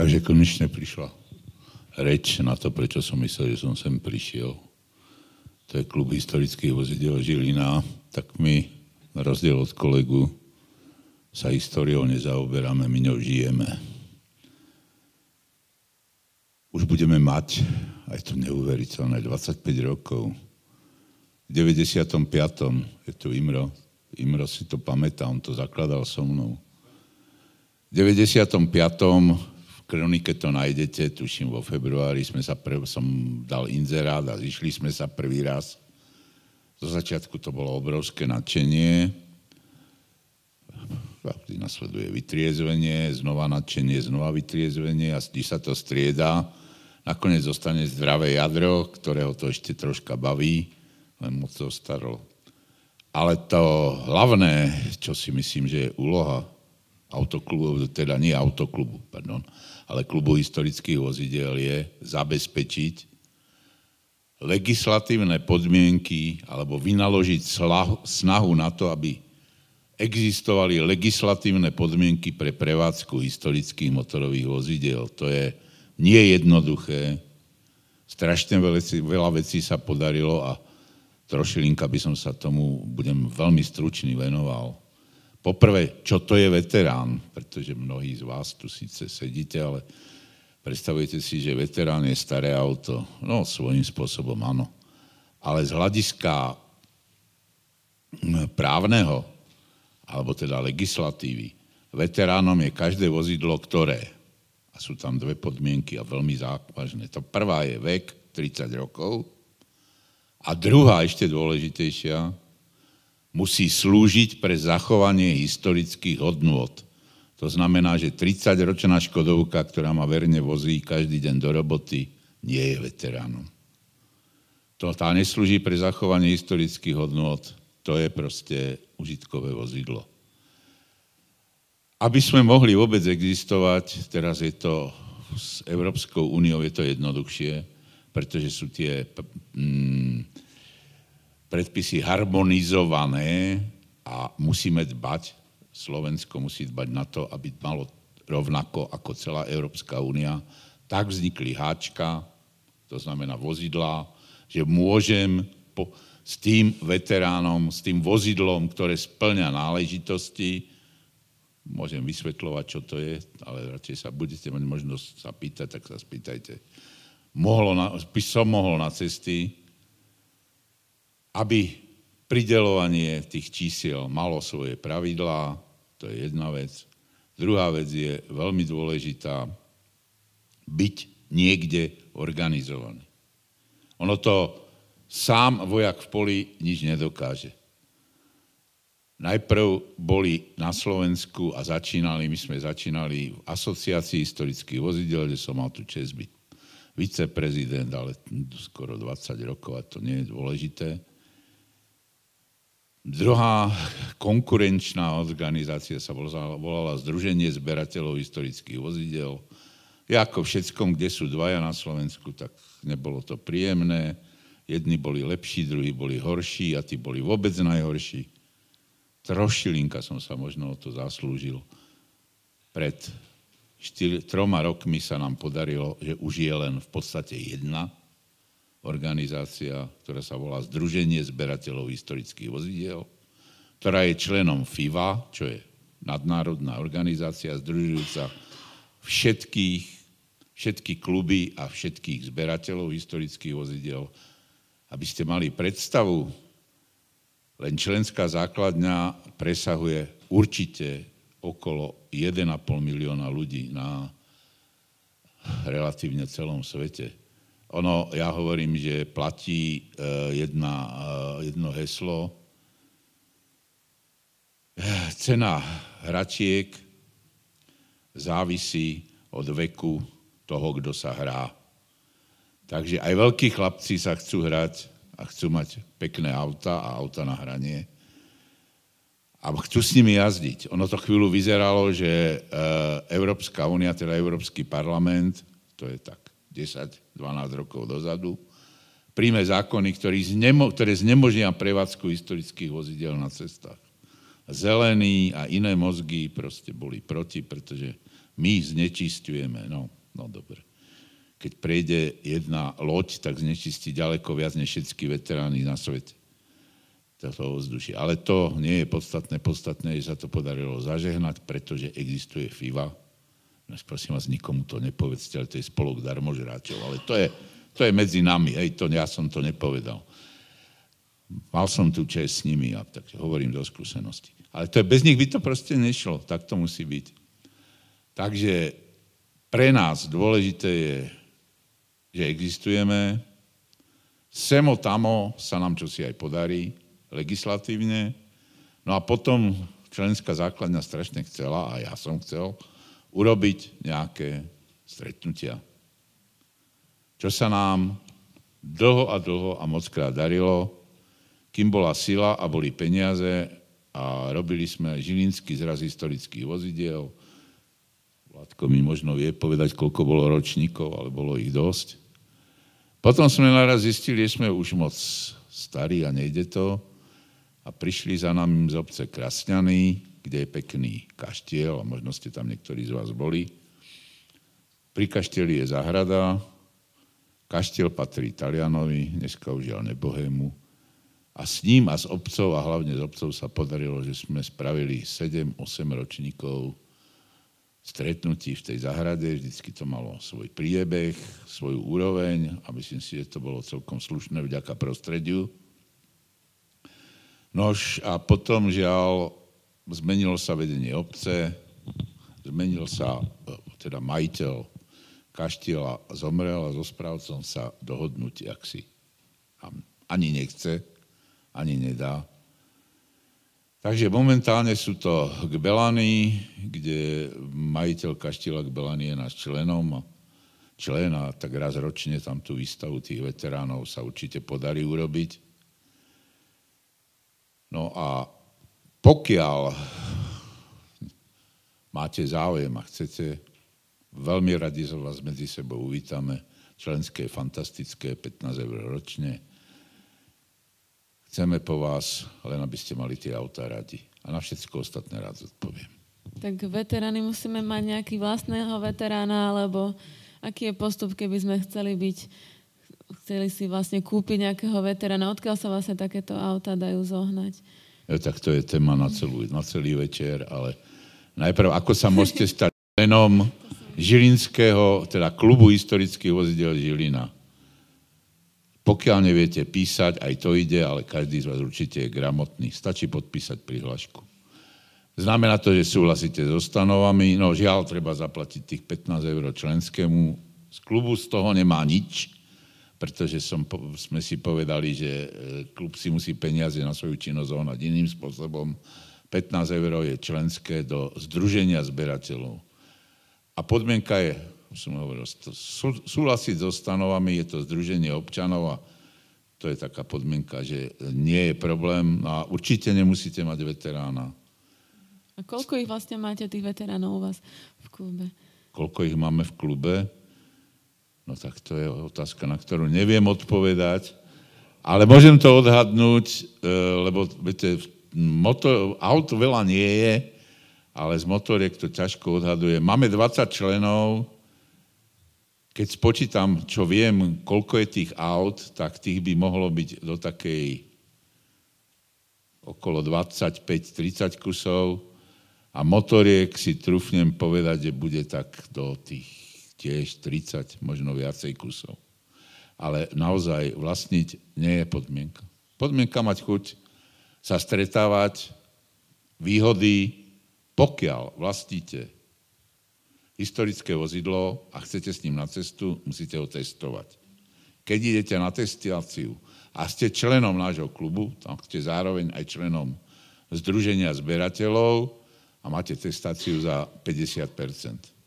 Takže konečne prišla reč na to, prečo som myslel, že som sem prišiel. To je klub historických vozidel Žilina, tak my, na rozdiel od kolegu, sa históriou nezaoberáme, my ňou žijeme. Už budeme mať, aj to neuveriteľné, 25 rokov. V 95. je tu Imro. Imro si to pamätá, on to zakladal so mnou. V 95 kronike to nájdete, tuším vo februári sme sa prv, som dal inzerát a zišli sme sa prvý raz. Zo začiatku to bolo obrovské nadšenie. Vždy nasleduje vytriezvenie, znova nadšenie, znova vytriezvenie a vždy sa to strieda. Nakoniec zostane zdravé jadro, ktorého to ešte troška baví, len moc zostarlo. Ale to hlavné, čo si myslím, že je úloha autoklubu, teda nie autoklubu, pardon, ale klubu historických vozidel je zabezpečiť legislatívne podmienky alebo vynaložiť snahu na to, aby existovali legislatívne podmienky pre prevádzku historických motorových vozidel. To je nie jednoduché. Strašne veľa vecí sa podarilo a trošilinka by som sa tomu, budem veľmi stručný, venoval. Poprvé, čo to je veterán, pretože mnohí z vás tu síce sedíte, ale predstavujete si, že veterán je staré auto. No, svojím spôsobom áno. Ale z hľadiska právneho, alebo teda legislatívy, veteránom je každé vozidlo, ktoré, a sú tam dve podmienky a veľmi závažné. To prvá je vek 30 rokov a druhá, ešte dôležitejšia, musí slúžiť pre zachovanie historických hodnôt. To znamená, že 30-ročná Škodovka, ktorá ma verne vozí každý deň do roboty, nie je veteránom. To tá neslúži pre zachovanie historických hodnôt, to je proste užitkové vozidlo. Aby sme mohli vôbec existovať, teraz je to s Európskou úniou je to jednoduchšie, pretože sú tie mm, predpisy harmonizované a musíme dbať, Slovensko musí dbať na to, aby malo rovnako ako celá Európska únia, tak vznikli háčka, to znamená vozidlá, že môžem po, s tým veteránom, s tým vozidlom, ktoré splňa náležitosti, môžem vysvetľovať, čo to je, ale radšej sa budete mať možnosť sa pýtať, tak sa spýtajte. Mohlo na, som mohol na cesty aby pridelovanie tých čísiel malo svoje pravidlá, to je jedna vec. Druhá vec je veľmi dôležitá, byť niekde organizovaný. Ono to sám vojak v poli nič nedokáže. Najprv boli na Slovensku a začínali, my sme začínali v asociácii historických vozidel, kde som mal tu čest byť viceprezident, ale skoro 20 rokov a to nie je dôležité. Druhá konkurenčná organizácia sa volala Združenie zberateľov historických vozidel. Ja ako všetkom, kde sú dvaja na Slovensku, tak nebolo to príjemné. Jedni boli lepší, druhí boli horší a tí boli vôbec najhorší. Trošilinka som sa možno o to zaslúžil. Pred štyri, troma rokmi sa nám podarilo, že už je len v podstate jedna organizácia, ktorá sa volá Združenie zberateľov historických vozidiel, ktorá je členom FIVA, čo je nadnárodná organizácia združujúca všetkých, všetky kluby a všetkých zberateľov historických vozidel. Aby ste mali predstavu, len členská základňa presahuje určite okolo 1,5 milióna ľudí na relatívne celom svete. Ono, ja hovorím, že platí eh, jedna, eh, jedno heslo. Cena hračiek závisí od veku toho, kto sa hrá. Takže aj veľkí chlapci sa chcú hrať a chcú mať pekné auta a auta na hranie. A chcú s nimi jazdiť. Ono to chvíľu vyzeralo, že eh, Európska únia, teda Európsky parlament, to je tak 10-12 rokov dozadu, príjme zákony, ktoré znemožnia prevádzku historických vozidel na cestách. Zelení a iné mozgy proste boli proti, pretože my znečistujeme. No, no dobre. Keď prejde jedna loď, tak znečistí ďaleko viac než všetky veterány na svete. Toto ovzdušie. Ale to nie je podstatné. Podstatné je, že sa to podarilo zažehnať, pretože existuje FIVA, prosím vás, nikomu to nepovedzte, ale to je spolok darmožráčov, ale to je, to je medzi nami, hej, to, ja som to nepovedal. Mal som tu čest s nimi a tak hovorím do skúsenosti. Ale to je, bez nich by to proste nešlo, tak to musí byť. Takže pre nás dôležité je, že existujeme, semo tamo sa nám čosi aj podarí legislatívne, no a potom členská základňa strašne chcela, a ja som chcel, urobiť nejaké stretnutia. Čo sa nám dlho a dlho a mockrát darilo, kým bola sila a boli peniaze a robili sme Žilinský zraz historických vozidiel. Vládko mi možno vie povedať, koľko bolo ročníkov, ale bolo ich dosť. Potom sme naraz zistili, že sme už moc starí a nejde to a prišli za nami z obce Krasňany, kde je pekný kaštiel, a možno ste tam niektorí z vás boli. Pri kaštieli je zahrada, kaštiel patrí Talianovi, dneska už ale nebohému. A s ním a s obcov, a hlavne s obcov sa podarilo, že sme spravili 7-8 ročníkov stretnutí v tej zahrade, vždycky to malo svoj priebeh, svoju úroveň a myslím si, že to bolo celkom slušné vďaka prostrediu. Nož a potom, žiaľ, zmenilo sa vedenie obce, zmenil sa teda majiteľ kaštiela zomrel a so správcom sa dohodnúť, jak si ani nechce, ani nedá. Takže momentálne sú to Gbelany, kde majiteľ kaštieľa Gbelany je náš členom a člen a tak raz ročne tam tú výstavu tých veteránov sa určite podarí urobiť. No a pokiaľ máte záujem a chcete, veľmi radi sa vás medzi sebou uvítame. Členské je fantastické, 15 eur ročne. Chceme po vás, len aby ste mali tie autá radi. A na všetko ostatné rád odpoviem. Tak veterány musíme mať nejaký vlastného veterána, alebo aký je postup, keby sme chceli byť chceli si vlastne kúpiť nejakého veterána, odkiaľ sa vlastne takéto auta dajú zohnať? E, tak to je téma na, celú, na celý večer, ale najprv, ako sa môžete stať členom Žilinského, teda klubu historických vozidel Žilina. Pokiaľ neviete písať, aj to ide, ale každý z vás určite je gramotný. Stačí podpísať prihlášku. Znamená to, že súhlasíte so stanovami, no žiaľ, treba zaplatiť tých 15 eur členskému. Z klubu z toho nemá nič, pretože som, sme si povedali, že e, klub si musí peniaze na svoju činnosť zohnať iným spôsobom. 15 eur je členské do Združenia zberateľov. A podmienka je, som hovoril, súhlasiť so stanovami, je to Združenie občanov a to je taká podmienka, že nie je problém a určite nemusíte mať veterána. A koľko ich vlastne máte, tých veteránov u vás v klube? Koľko ich máme v klube? No tak to je otázka, na ktorú neviem odpovedať, ale môžem to odhadnúť, e, lebo viete, motor, auto veľa nie je, ale z motoriek to ťažko odhaduje. Máme 20 členov, keď spočítam, čo viem, koľko je tých aut, tak tých by mohlo byť do takej okolo 25-30 kusov a motoriek si trúfnem povedať, že bude tak do tých tiež 30, možno viacej kusov. Ale naozaj vlastniť nie je podmienka. Podmienka mať chuť sa stretávať, výhody, pokiaľ vlastníte historické vozidlo a chcete s ním na cestu, musíte ho testovať. Keď idete na testáciu a ste členom nášho klubu, tam ste zároveň aj členom Združenia zberateľov a máte testáciu za 50%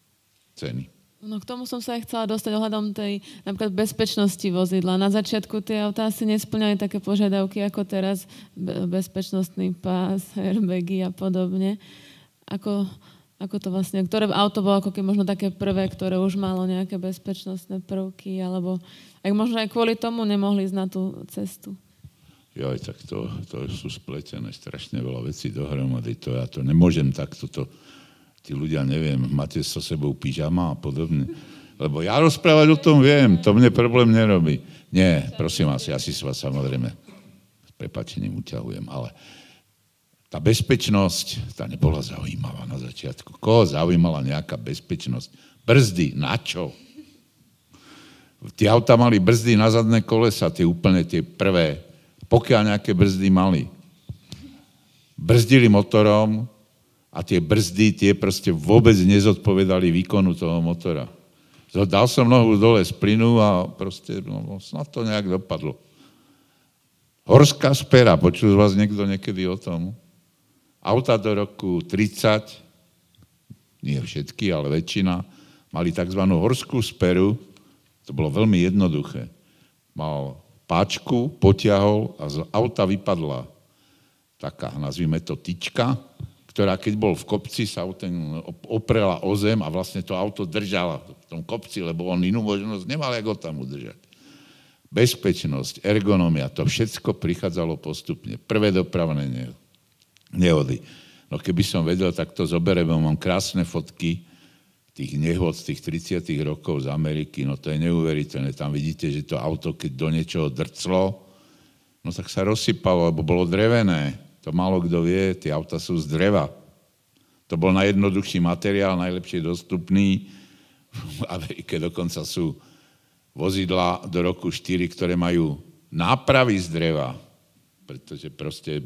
ceny. No k tomu som sa aj chcela dostať ohľadom tej napríklad bezpečnosti vozidla. Na začiatku tie autá asi nesplňali také požiadavky ako teraz bezpečnostný pás, airbagy a podobne. Ako, ako to vlastne, ktoré auto bolo ako keď možno také prvé, ktoré už malo nejaké bezpečnostné prvky, alebo ak možno aj kvôli tomu nemohli ísť na tú cestu. Joj, tak to, to sú spletené strašne veľa vecí dohromady. To ja to nemôžem takto to tí ľudia, neviem, máte so sebou pyžama a podobne. Lebo ja rozprávať o tom viem, to mne problém nerobí. Nie, prosím vás, ja si s vás samozrejme s prepačením uťahujem, ale tá bezpečnosť, tá nebola zaujímavá na začiatku. Koho zaujímala nejaká bezpečnosť? Brzdy, na čo? Tie auta mali brzdy na zadné kolesa, tie úplne tie prvé. Pokiaľ nejaké brzdy mali. Brzdili motorom, a tie brzdy, tie proste vôbec nezodpovedali výkonu toho motora. Dal som nohu dole z plynu a proste, no, no, snad to nejak dopadlo. Horská spera, počul z vás niekto niekedy o tom? Auta do roku 30, nie všetky, ale väčšina, mali tzv. horskú speru, to bolo veľmi jednoduché. Mal páčku, potiahol a z auta vypadla taká, nazvime to, tyčka, ktorá keď bol v kopci, sa ten oprela o zem a vlastne to auto držala v tom kopci, lebo on inú možnosť nemal, ako tam udržať. Bezpečnosť, ergonomia, to všetko prichádzalo postupne. Prvé dopravné nehody. No keby som vedel, tak to zoberiem, mám krásne fotky tých nehod z tých 30 rokov z Ameriky, no to je neuveriteľné. Tam vidíte, že to auto, keď do niečoho drclo, no tak sa rozsypalo, lebo bolo drevené to málo kto vie, tie auta sú z dreva. To bol najjednoduchší materiál, najlepšie dostupný. V Amerike dokonca sú vozidla do roku 4, ktoré majú nápravy z dreva, pretože proste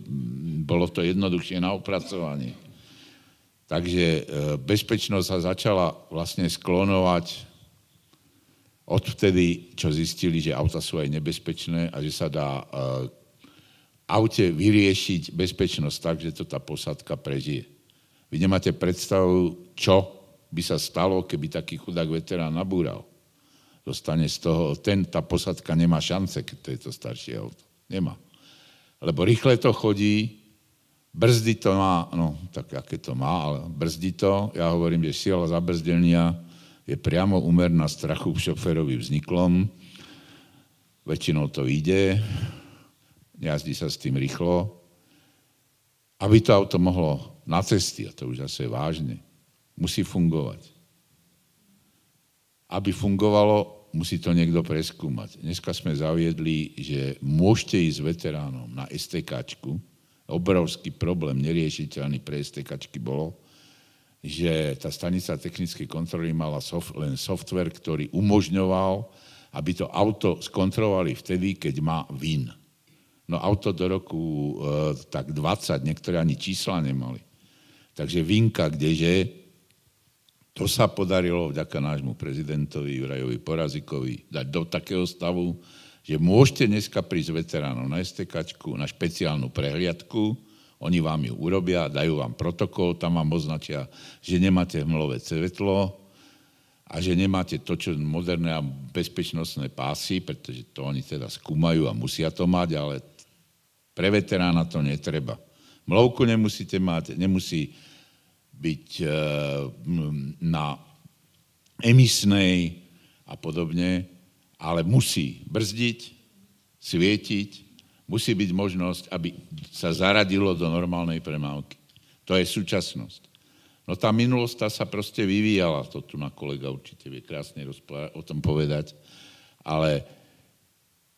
bolo to jednoduchšie na opracovanie. Takže e, bezpečnosť sa začala vlastne sklonovať odvtedy, čo zistili, že auta sú aj nebezpečné a že sa dá e, aute vyriešiť bezpečnosť tak, že to tá posádka prežije. Vy nemáte predstavu, čo by sa stalo, keby taký chudák veterán nabúral. Dostane z toho, ten, tá posádka nemá šance, keď to je to staršie auto. Nemá. Lebo rýchle to chodí, brzdy to má, no tak aké to má, ale brzdy to, ja hovorím, že sila zabrzdenia je priamo úmerná strachu v šoferovi vzniklom, väčšinou to ide, jazdí sa s tým rýchlo, aby to auto mohlo na cesty, a to už zase je vážne, musí fungovať. Aby fungovalo, musí to niekto preskúmať. Dneska sme zaviedli, že môžete ísť veteránom na STKčku. Obrovský problém, neriešiteľný pre STKčky bolo, že tá stanica technickej kontroly mala soft, len software, ktorý umožňoval, aby to auto skontrolovali vtedy, keď má VIN. No auto do roku e, tak 20, niektoré ani čísla nemali. Takže vinka, kdeže, to sa podarilo vďaka nášmu prezidentovi Jurajovi Porazikovi dať do takého stavu, že môžete dneska prísť veteránov na STK, na špeciálnu prehliadku, oni vám ju urobia, dajú vám protokol, tam vám označia, že nemáte hmlové svetlo a že nemáte to, čo moderné a bezpečnostné pásy, pretože to oni teda skúmajú a musia to mať, ale pre veterána to netreba. Mlovku nemusíte mať, nemusí byť e, na emisnej a podobne, ale musí brzdiť, svietiť, musí byť možnosť, aby sa zaradilo do normálnej premávky. To je súčasnosť. No tá minulosť tá sa proste vyvíjala, to tu na kolega určite vie krásne o tom povedať, ale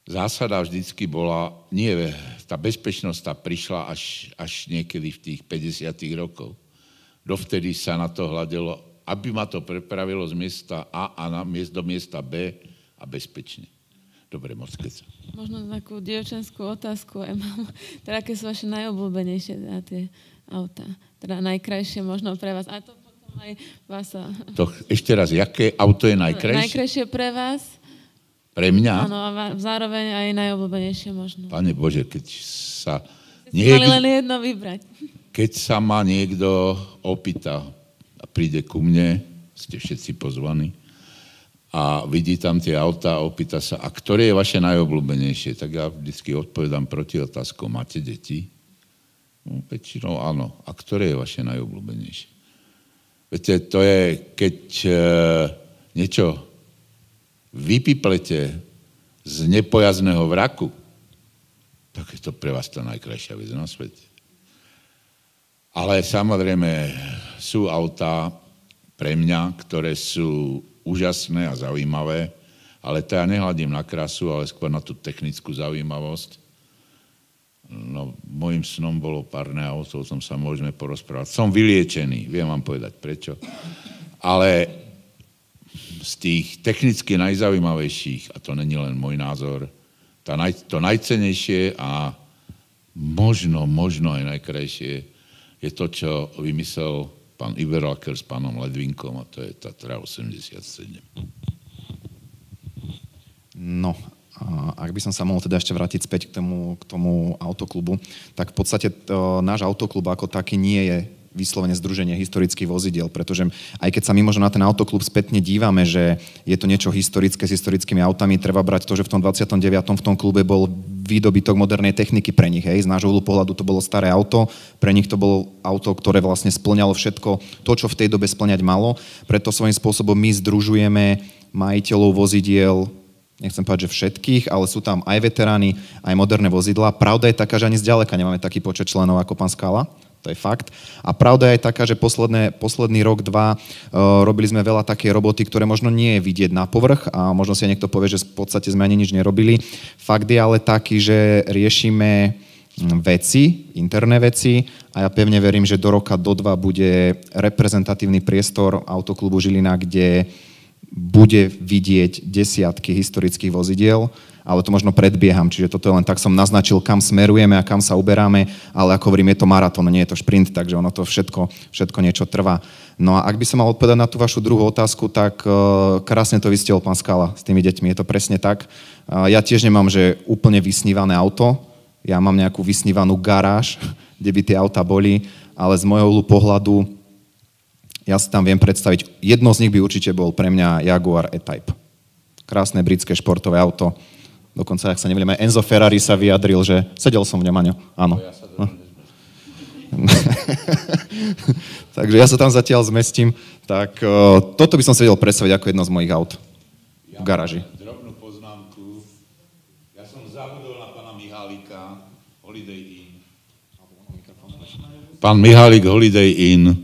zásada vždycky bola, nie, tá bezpečnosť tá prišla až, až niekedy v tých 50 rokov. Dovtedy sa na to hľadelo, aby ma to prepravilo z miesta A a na, do miesta B a bezpečne. Dobre, moc Možno takú dievčenskú otázku aj mám. Teda, aké sú vaše najobľúbenejšie teda, tie auta? Teda najkrajšie možno pre vás. A to potom aj vás. To, ešte raz, jaké auto je najkrajšie? Najkrajšie pre vás? Pre mňa? Áno, a zároveň aj najobľúbenejšie možno. Pane Bože, keď sa, Mali niek- len jedno vybrať. keď sa ma niekto opýta a príde ku mne, ste všetci pozvaní, a vidí tam tie autá a opýta sa, a ktoré je vaše najobľúbenejšie? Tak ja vždycky odpovedám proti otázku, máte deti? No, väčšinou áno. A ktoré je vaše najobľúbenejšie? Viete, to je, keď e, niečo vypiplete z nepojazného vraku, tak je to pre vás tá najkrajšia vec na svete. Ale samozrejme sú autá pre mňa, ktoré sú úžasné a zaujímavé, ale to ja nehľadím na krásu, ale skôr na tú technickú zaujímavosť. No, môjim snom bolo párne auto, o tom sa môžeme porozprávať. Som vyliečený, viem vám povedať prečo. Ale z tých technicky najzaujímavejších, a to není len môj názor, tá naj, to najcenejšie a možno, možno aj najkrajšie je to, čo vymyslel pán Iberlaker s pánom Ledvinkom a to je Tatra 87. No, ak by som sa mohol teda ešte vrátiť späť k tomu, k tomu autoklubu, tak v podstate to, náš autoklub ako taký nie je vyslovene združenie historických vozidiel, pretože aj keď sa my možno na ten autoklub spätne dívame, že je to niečo historické s historickými autami, treba brať to, že v tom 29. v tom klube bol výdobytok modernej techniky pre nich. Hej. Z nášho pohľadu to bolo staré auto, pre nich to bolo auto, ktoré vlastne splňalo všetko to, čo v tej dobe splňať malo. Preto svojím spôsobom my združujeme majiteľov vozidiel, nechcem povedať, že všetkých, ale sú tam aj veteráni, aj moderné vozidla. Pravda je taká, že ani zďaleka nemáme taký počet členov ako pán Skala. To je fakt. A pravda je taká, že posledné, posledný rok, dva uh, robili sme veľa také roboty, ktoré možno nie je vidieť na povrch a možno si niekto povie, že v podstate sme ani nič nerobili. Fakt je ale taký, že riešime mm, veci, interné veci a ja pevne verím, že do roka, do dva bude reprezentatívny priestor autoklubu Žilina, kde bude vidieť desiatky historických vozidiel, ale to možno predbieham, čiže toto je len tak som naznačil, kam smerujeme a kam sa uberáme, ale ako hovorím, je to maratón, nie je to šprint, takže ono to všetko, všetko niečo trvá. No a ak by som mal odpovedať na tú vašu druhú otázku, tak uh, krásne to vystihol pán Skala s tými deťmi, je to presne tak. Uh, ja tiež nemám, že úplne vysnívané auto, ja mám nejakú vysnívanú garáž, kde by tie auta boli, ale z môjho uhlu pohľadu ja si tam viem predstaviť, jedno z nich by určite bol pre mňa Jaguar E-Type. Krásne britské športové auto. Dokonca, ak sa neviem, aj Enzo Ferrari sa vyjadril, že sedel som v ňom, Aňo. Áno. No. Takže ja sa tam zatiaľ zmestím. Tak uh, toto by som si vedel predstaviť ako jedno z mojich aut v garáži. Drobnú poznámku. Ja som zabudol na pána Mihálika, Holiday Inn. Pán Mihálik Holiday Inn.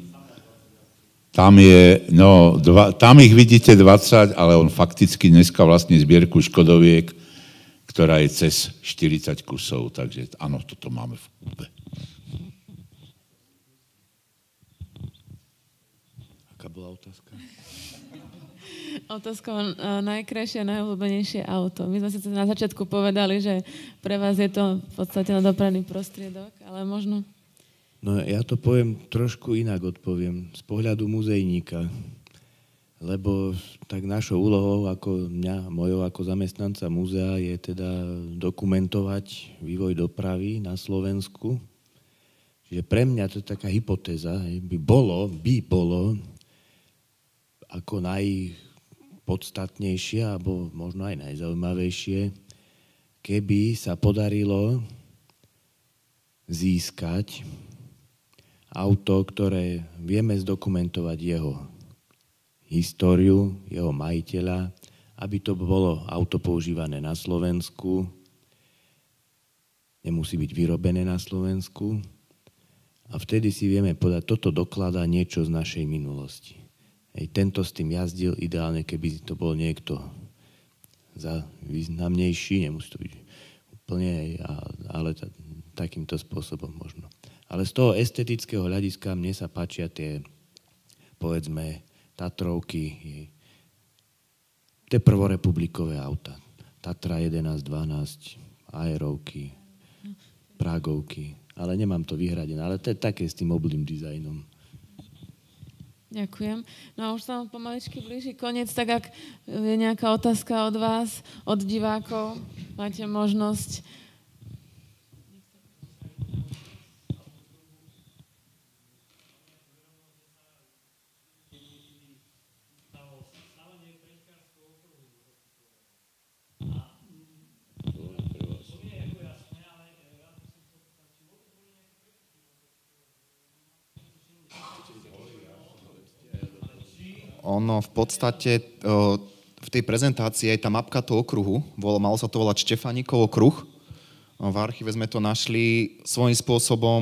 Tam je, no, dva, tam ich vidíte 20, ale on fakticky dneska vlastní zbierku Škodoviek, ktorá je cez 40 kusov, takže áno, toto máme v klube. Aká bola otázka? Otázka o e, najkrajšie a najobľúbenejšie auto. My sme si to na začiatku povedali, že pre vás je to v podstate na dopravný prostriedok, ale možno... No ja to poviem trošku inak odpoviem, z pohľadu muzejníka. Lebo tak našou úlohou ako mňa, mojou ako zamestnanca múzea je teda dokumentovať vývoj dopravy na Slovensku. Čiže pre mňa to je taká hypotéza, by bolo, by bolo ako najpodstatnejšie, alebo možno aj najzaujímavejšie, keby sa podarilo získať auto, ktoré vieme zdokumentovať jeho históriu, jeho majiteľa, aby to bolo auto používané na Slovensku, nemusí byť vyrobené na Slovensku a vtedy si vieme povedať, toto dokladá niečo z našej minulosti. Hej, tento s tým jazdil, ideálne keby to bol niekto za významnejší, nemusí to byť úplne, ale takýmto spôsobom možno. Ale z toho estetického hľadiska mne sa páčia tie, povedzme, Tatrovky, tie prvorepublikové auta. Tatra 11, 12, aerovky, Pragovky, ale nemám to vyhradené, ale to je také s tým oblým dizajnom. Ďakujem. No a už sa pomaličky blíži koniec, tak ak je nejaká otázka od vás, od divákov, máte možnosť Ono v podstate v tej prezentácii aj tá mapka toho okruhu, malo sa to volať Štefanikov okruh. V archíve sme to našli svojím spôsobom,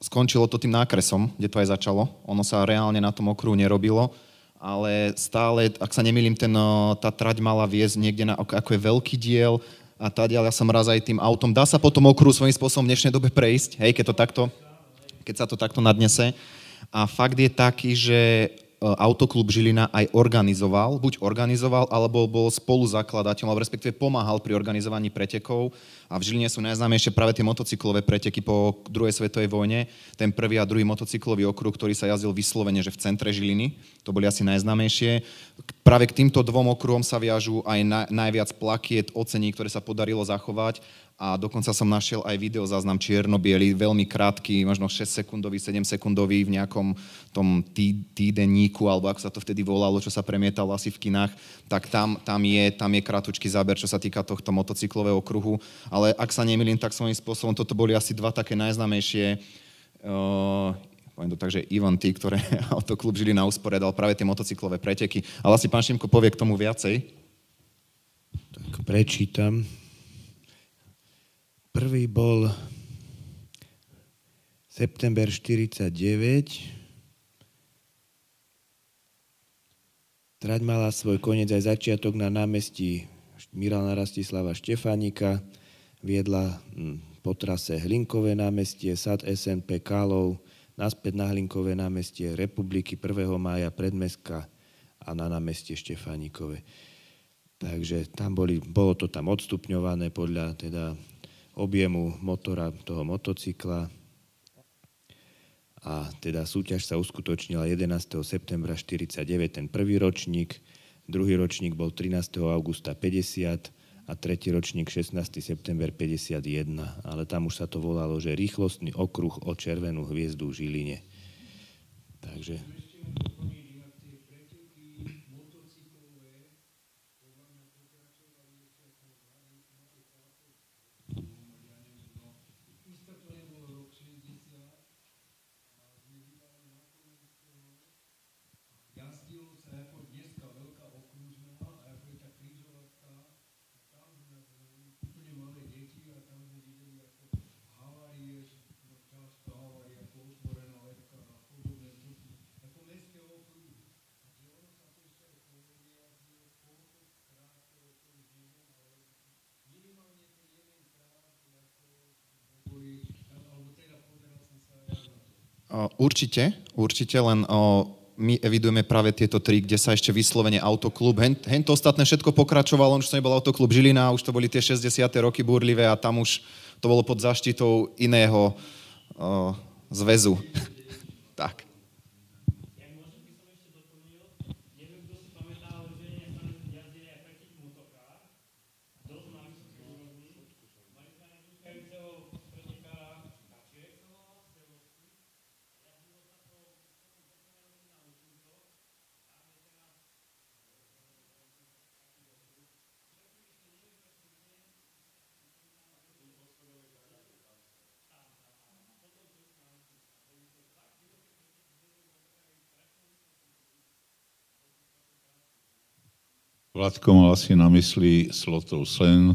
skončilo to tým nákresom, kde to aj začalo. Ono sa reálne na tom okruhu nerobilo, ale stále, ak sa nemýlim, ten, tá trať mala viesť niekde na, ako je veľký diel a tá ja som raz aj tým autom. Dá sa po tom okruhu svojím spôsobom v dnešnej dobe prejsť, hej, keď to takto, keď sa to takto nadnese. A fakt je taký, že autoklub Žilina aj organizoval, buď organizoval, alebo bol spoluzakladateľom, alebo respektíve pomáhal pri organizovaní pretekov. A v Žiline sú najznámejšie práve tie motocyklové preteky po druhej svetovej vojne. Ten prvý a druhý motocyklový okruh, ktorý sa jazdil vyslovene, že v centre Žiliny. To boli asi najznámejšie. Práve k týmto dvom okruhom sa viažú aj na, najviac plakiet, ocení, ktoré sa podarilo zachovať a dokonca som našiel aj video záznam čierno veľmi krátky, možno 6 sekundový, 7 sekundový v nejakom tom tý, týdenníku, alebo ako sa to vtedy volalo, čo sa premietalo asi v kinách, tak tam, tam, je, tam je krátučký záber, čo sa týka tohto motocyklového kruhu. Ale ak sa nemýlim, tak svojím spôsobom toto boli asi dva také najznámejšie uh, poviem to tak, že eventy, ktoré autoklub Žilina usporiadal práve tie motocyklové preteky. Ale asi pán Šimko povie k tomu viacej. Tak prečítam. Prvý bol september 49. Trať mala svoj koniec aj začiatok na námestí Mirana Rastislava Štefánika. Viedla hm, po trase Hlinkové námestie, sad SNP Kálov, naspäť na Hlinkové námestie Republiky 1. mája predmeska a na námestie Štefánikové. Takže tam boli, bolo to tam odstupňované podľa teda objemu motora toho motocykla. A teda súťaž sa uskutočnila 11. septembra 49, ten prvý ročník, druhý ročník bol 13. augusta 50 a tretí ročník 16. september 51, ale tam už sa to volalo, že rýchlostný okruh o červenú hviezdu v Žiline. Takže... Určite, určite, len my evidujeme práve tieto tri, kde sa ešte vyslovene autoklub, hen, hen to ostatné všetko pokračovalo, už to nebol autoklub Žilina, už to boli tie 60. roky búrlivé a tam už to bolo pod zaštitou iného o, zväzu. tak. Vládko mal asi na mysli Slotov Sen,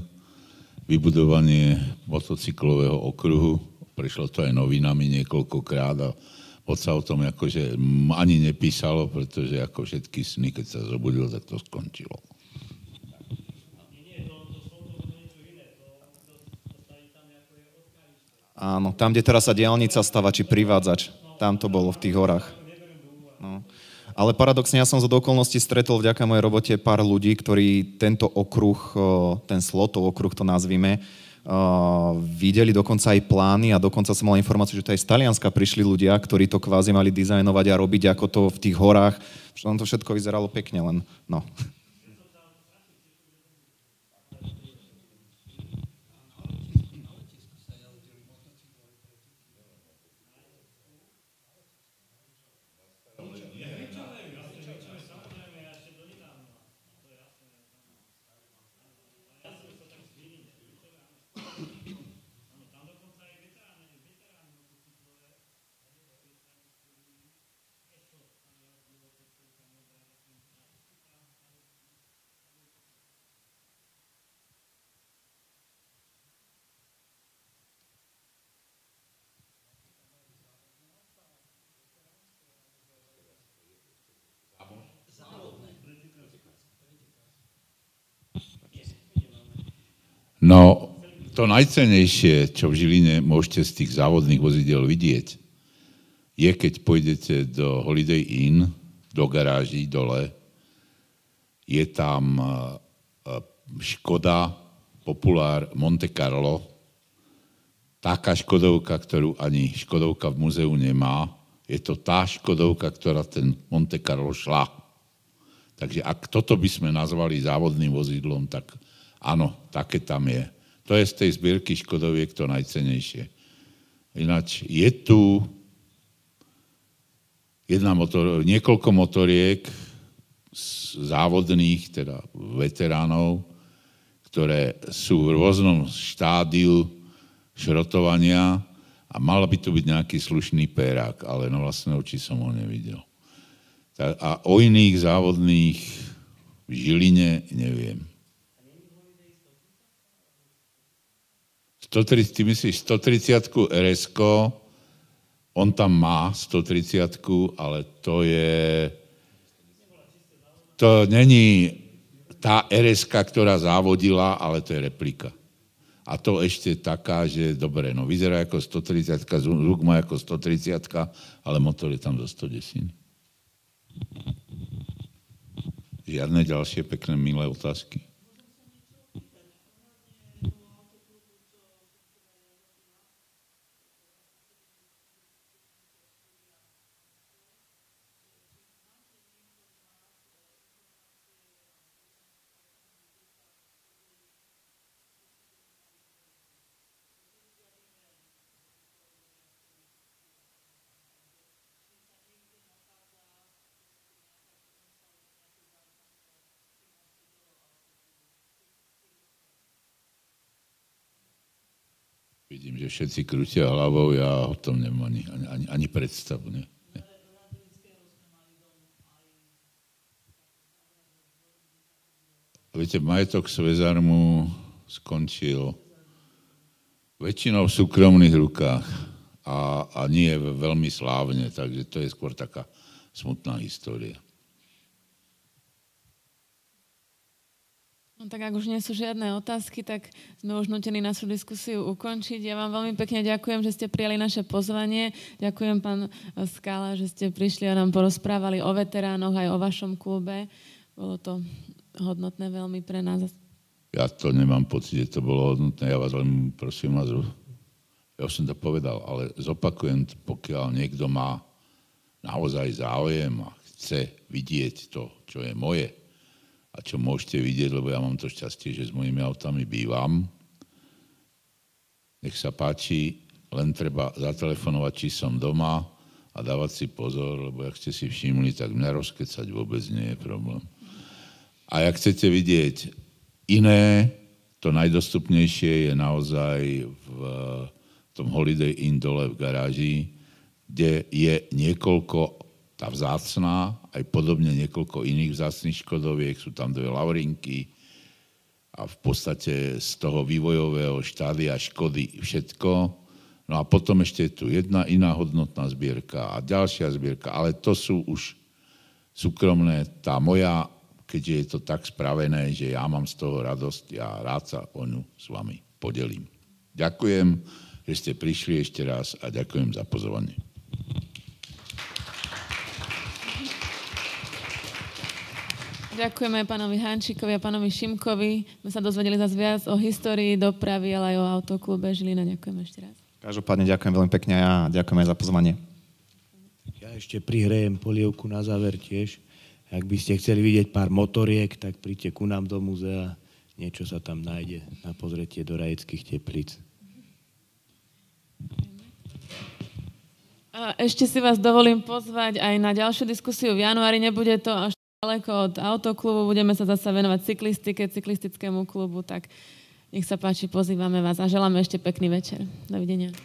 vybudovanie motocyklového okruhu. Prišlo to aj novinami niekoľkokrát a moc sa o tom akože ani nepísalo, pretože ako všetky sny, keď sa zobudil, tak to skončilo. Áno, tam, kde teraz sa diálnica stava, či privádzač, tam to bolo v tých horách. Ale paradoxne ja som z okolností stretol vďaka mojej robote pár ľudí, ktorí tento okruh, ten slotov okruh to nazvime, Uh, videli dokonca aj plány a dokonca som mal informáciu, že to aj z Talianska prišli ľudia, ktorí to kvázi mali dizajnovať a robiť ako to v tých horách. Tam to všetko vyzeralo pekne, len no. No, to najcenejšie, čo v Žiline môžete z tých závodných vozidel vidieť, je, keď pôjdete do Holiday Inn, do garáží dole, je tam e, e, Škoda Populár Monte Carlo, taká Škodovka, ktorú ani Škodovka v muzeu nemá, je to tá Škodovka, ktorá ten Monte Carlo šla. Takže ak toto by sme nazvali závodným vozidlom, tak Áno, také tam je. To je z tej zbierky Škodoviek to najcenejšie. Ináč je tu jedna motor, niekoľko motoriek závodných, teda veteránov, ktoré sú v rôznom štádiu šrotovania a mal by tu byť nejaký slušný pérák, ale na vlastné oči som ho nevidel. A o iných závodných v Žiline neviem. 130, ty myslíš 130 rs on tam má 130 ale to je... To není tá rs ktorá závodila, ale to je replika. A to ešte taká, že dobre, no vyzerá ako 130, zvuk má ako 130, ale motor je tam do 110. Žiadne ďalšie pekné, milé otázky. Vidím, všetci krútia hlavou, ja o tom nemám ani, ani, ani predstavu. Ne? Viete, majetok Svezarmu skončil väčšinou v súkromných rukách a, a nie veľmi slávne, takže to je skôr taká smutná história. No tak ak už nie sú žiadne otázky, tak sme už nutení našu diskusiu ukončiť. Ja vám veľmi pekne ďakujem, že ste prijali naše pozvanie. Ďakujem, pán Skala, že ste prišli a nám porozprávali o veteránoch aj o vašom klube. Bolo to hodnotné veľmi pre nás. Ja to nemám pocit, že to bolo hodnotné. Ja vás len prosím vás, ja už som to povedal, ale zopakujem, pokiaľ niekto má naozaj záujem a chce vidieť to, čo je moje, a čo môžete vidieť, lebo ja mám to šťastie, že s mojimi autami bývam. Nech sa páči, len treba zatelefonovať, či som doma a dávať si pozor, lebo ak ste si všimli, tak mňa rozkecať vôbec nie je problém. A ak chcete vidieť iné, to najdostupnejšie je naozaj v tom Holiday Inn dole v garáži, kde je niekoľko tá vzácná, aj podobne niekoľko iných vzácných škodoviek, sú tam dve laurinky a v podstate z toho vývojového štádia škody všetko. No a potom ešte je tu jedna iná hodnotná zbierka a ďalšia zbierka, ale to sú už súkromné. Tá moja, keďže je to tak spravené, že ja mám z toho radosť, ja rád sa o ňu s vami podelím. Ďakujem, že ste prišli ešte raz a ďakujem za pozornie. Ďakujeme pánovi Hančíkovi a pánovi Šimkovi. My sa dozvedeli zase viac o histórii dopravy, ale aj o autoklube Žilina. Ďakujem ešte raz. Každopádne ďakujem veľmi pekne a ďakujem aj za pozvanie. Ja ešte prihrejem polievku na záver tiež. Ak by ste chceli vidieť pár motoriek, tak príďte ku nám do múzea. Niečo sa tam nájde na pozretie do rajeckých teplíc. A ešte si vás dovolím pozvať aj na ďalšiu diskusiu v januári. Nebude to až ďaleko od autoklubu, budeme sa zase venovať cyklistike, cyklistickému klubu, tak nech sa páči, pozývame vás a želáme ešte pekný večer. Dovidenia.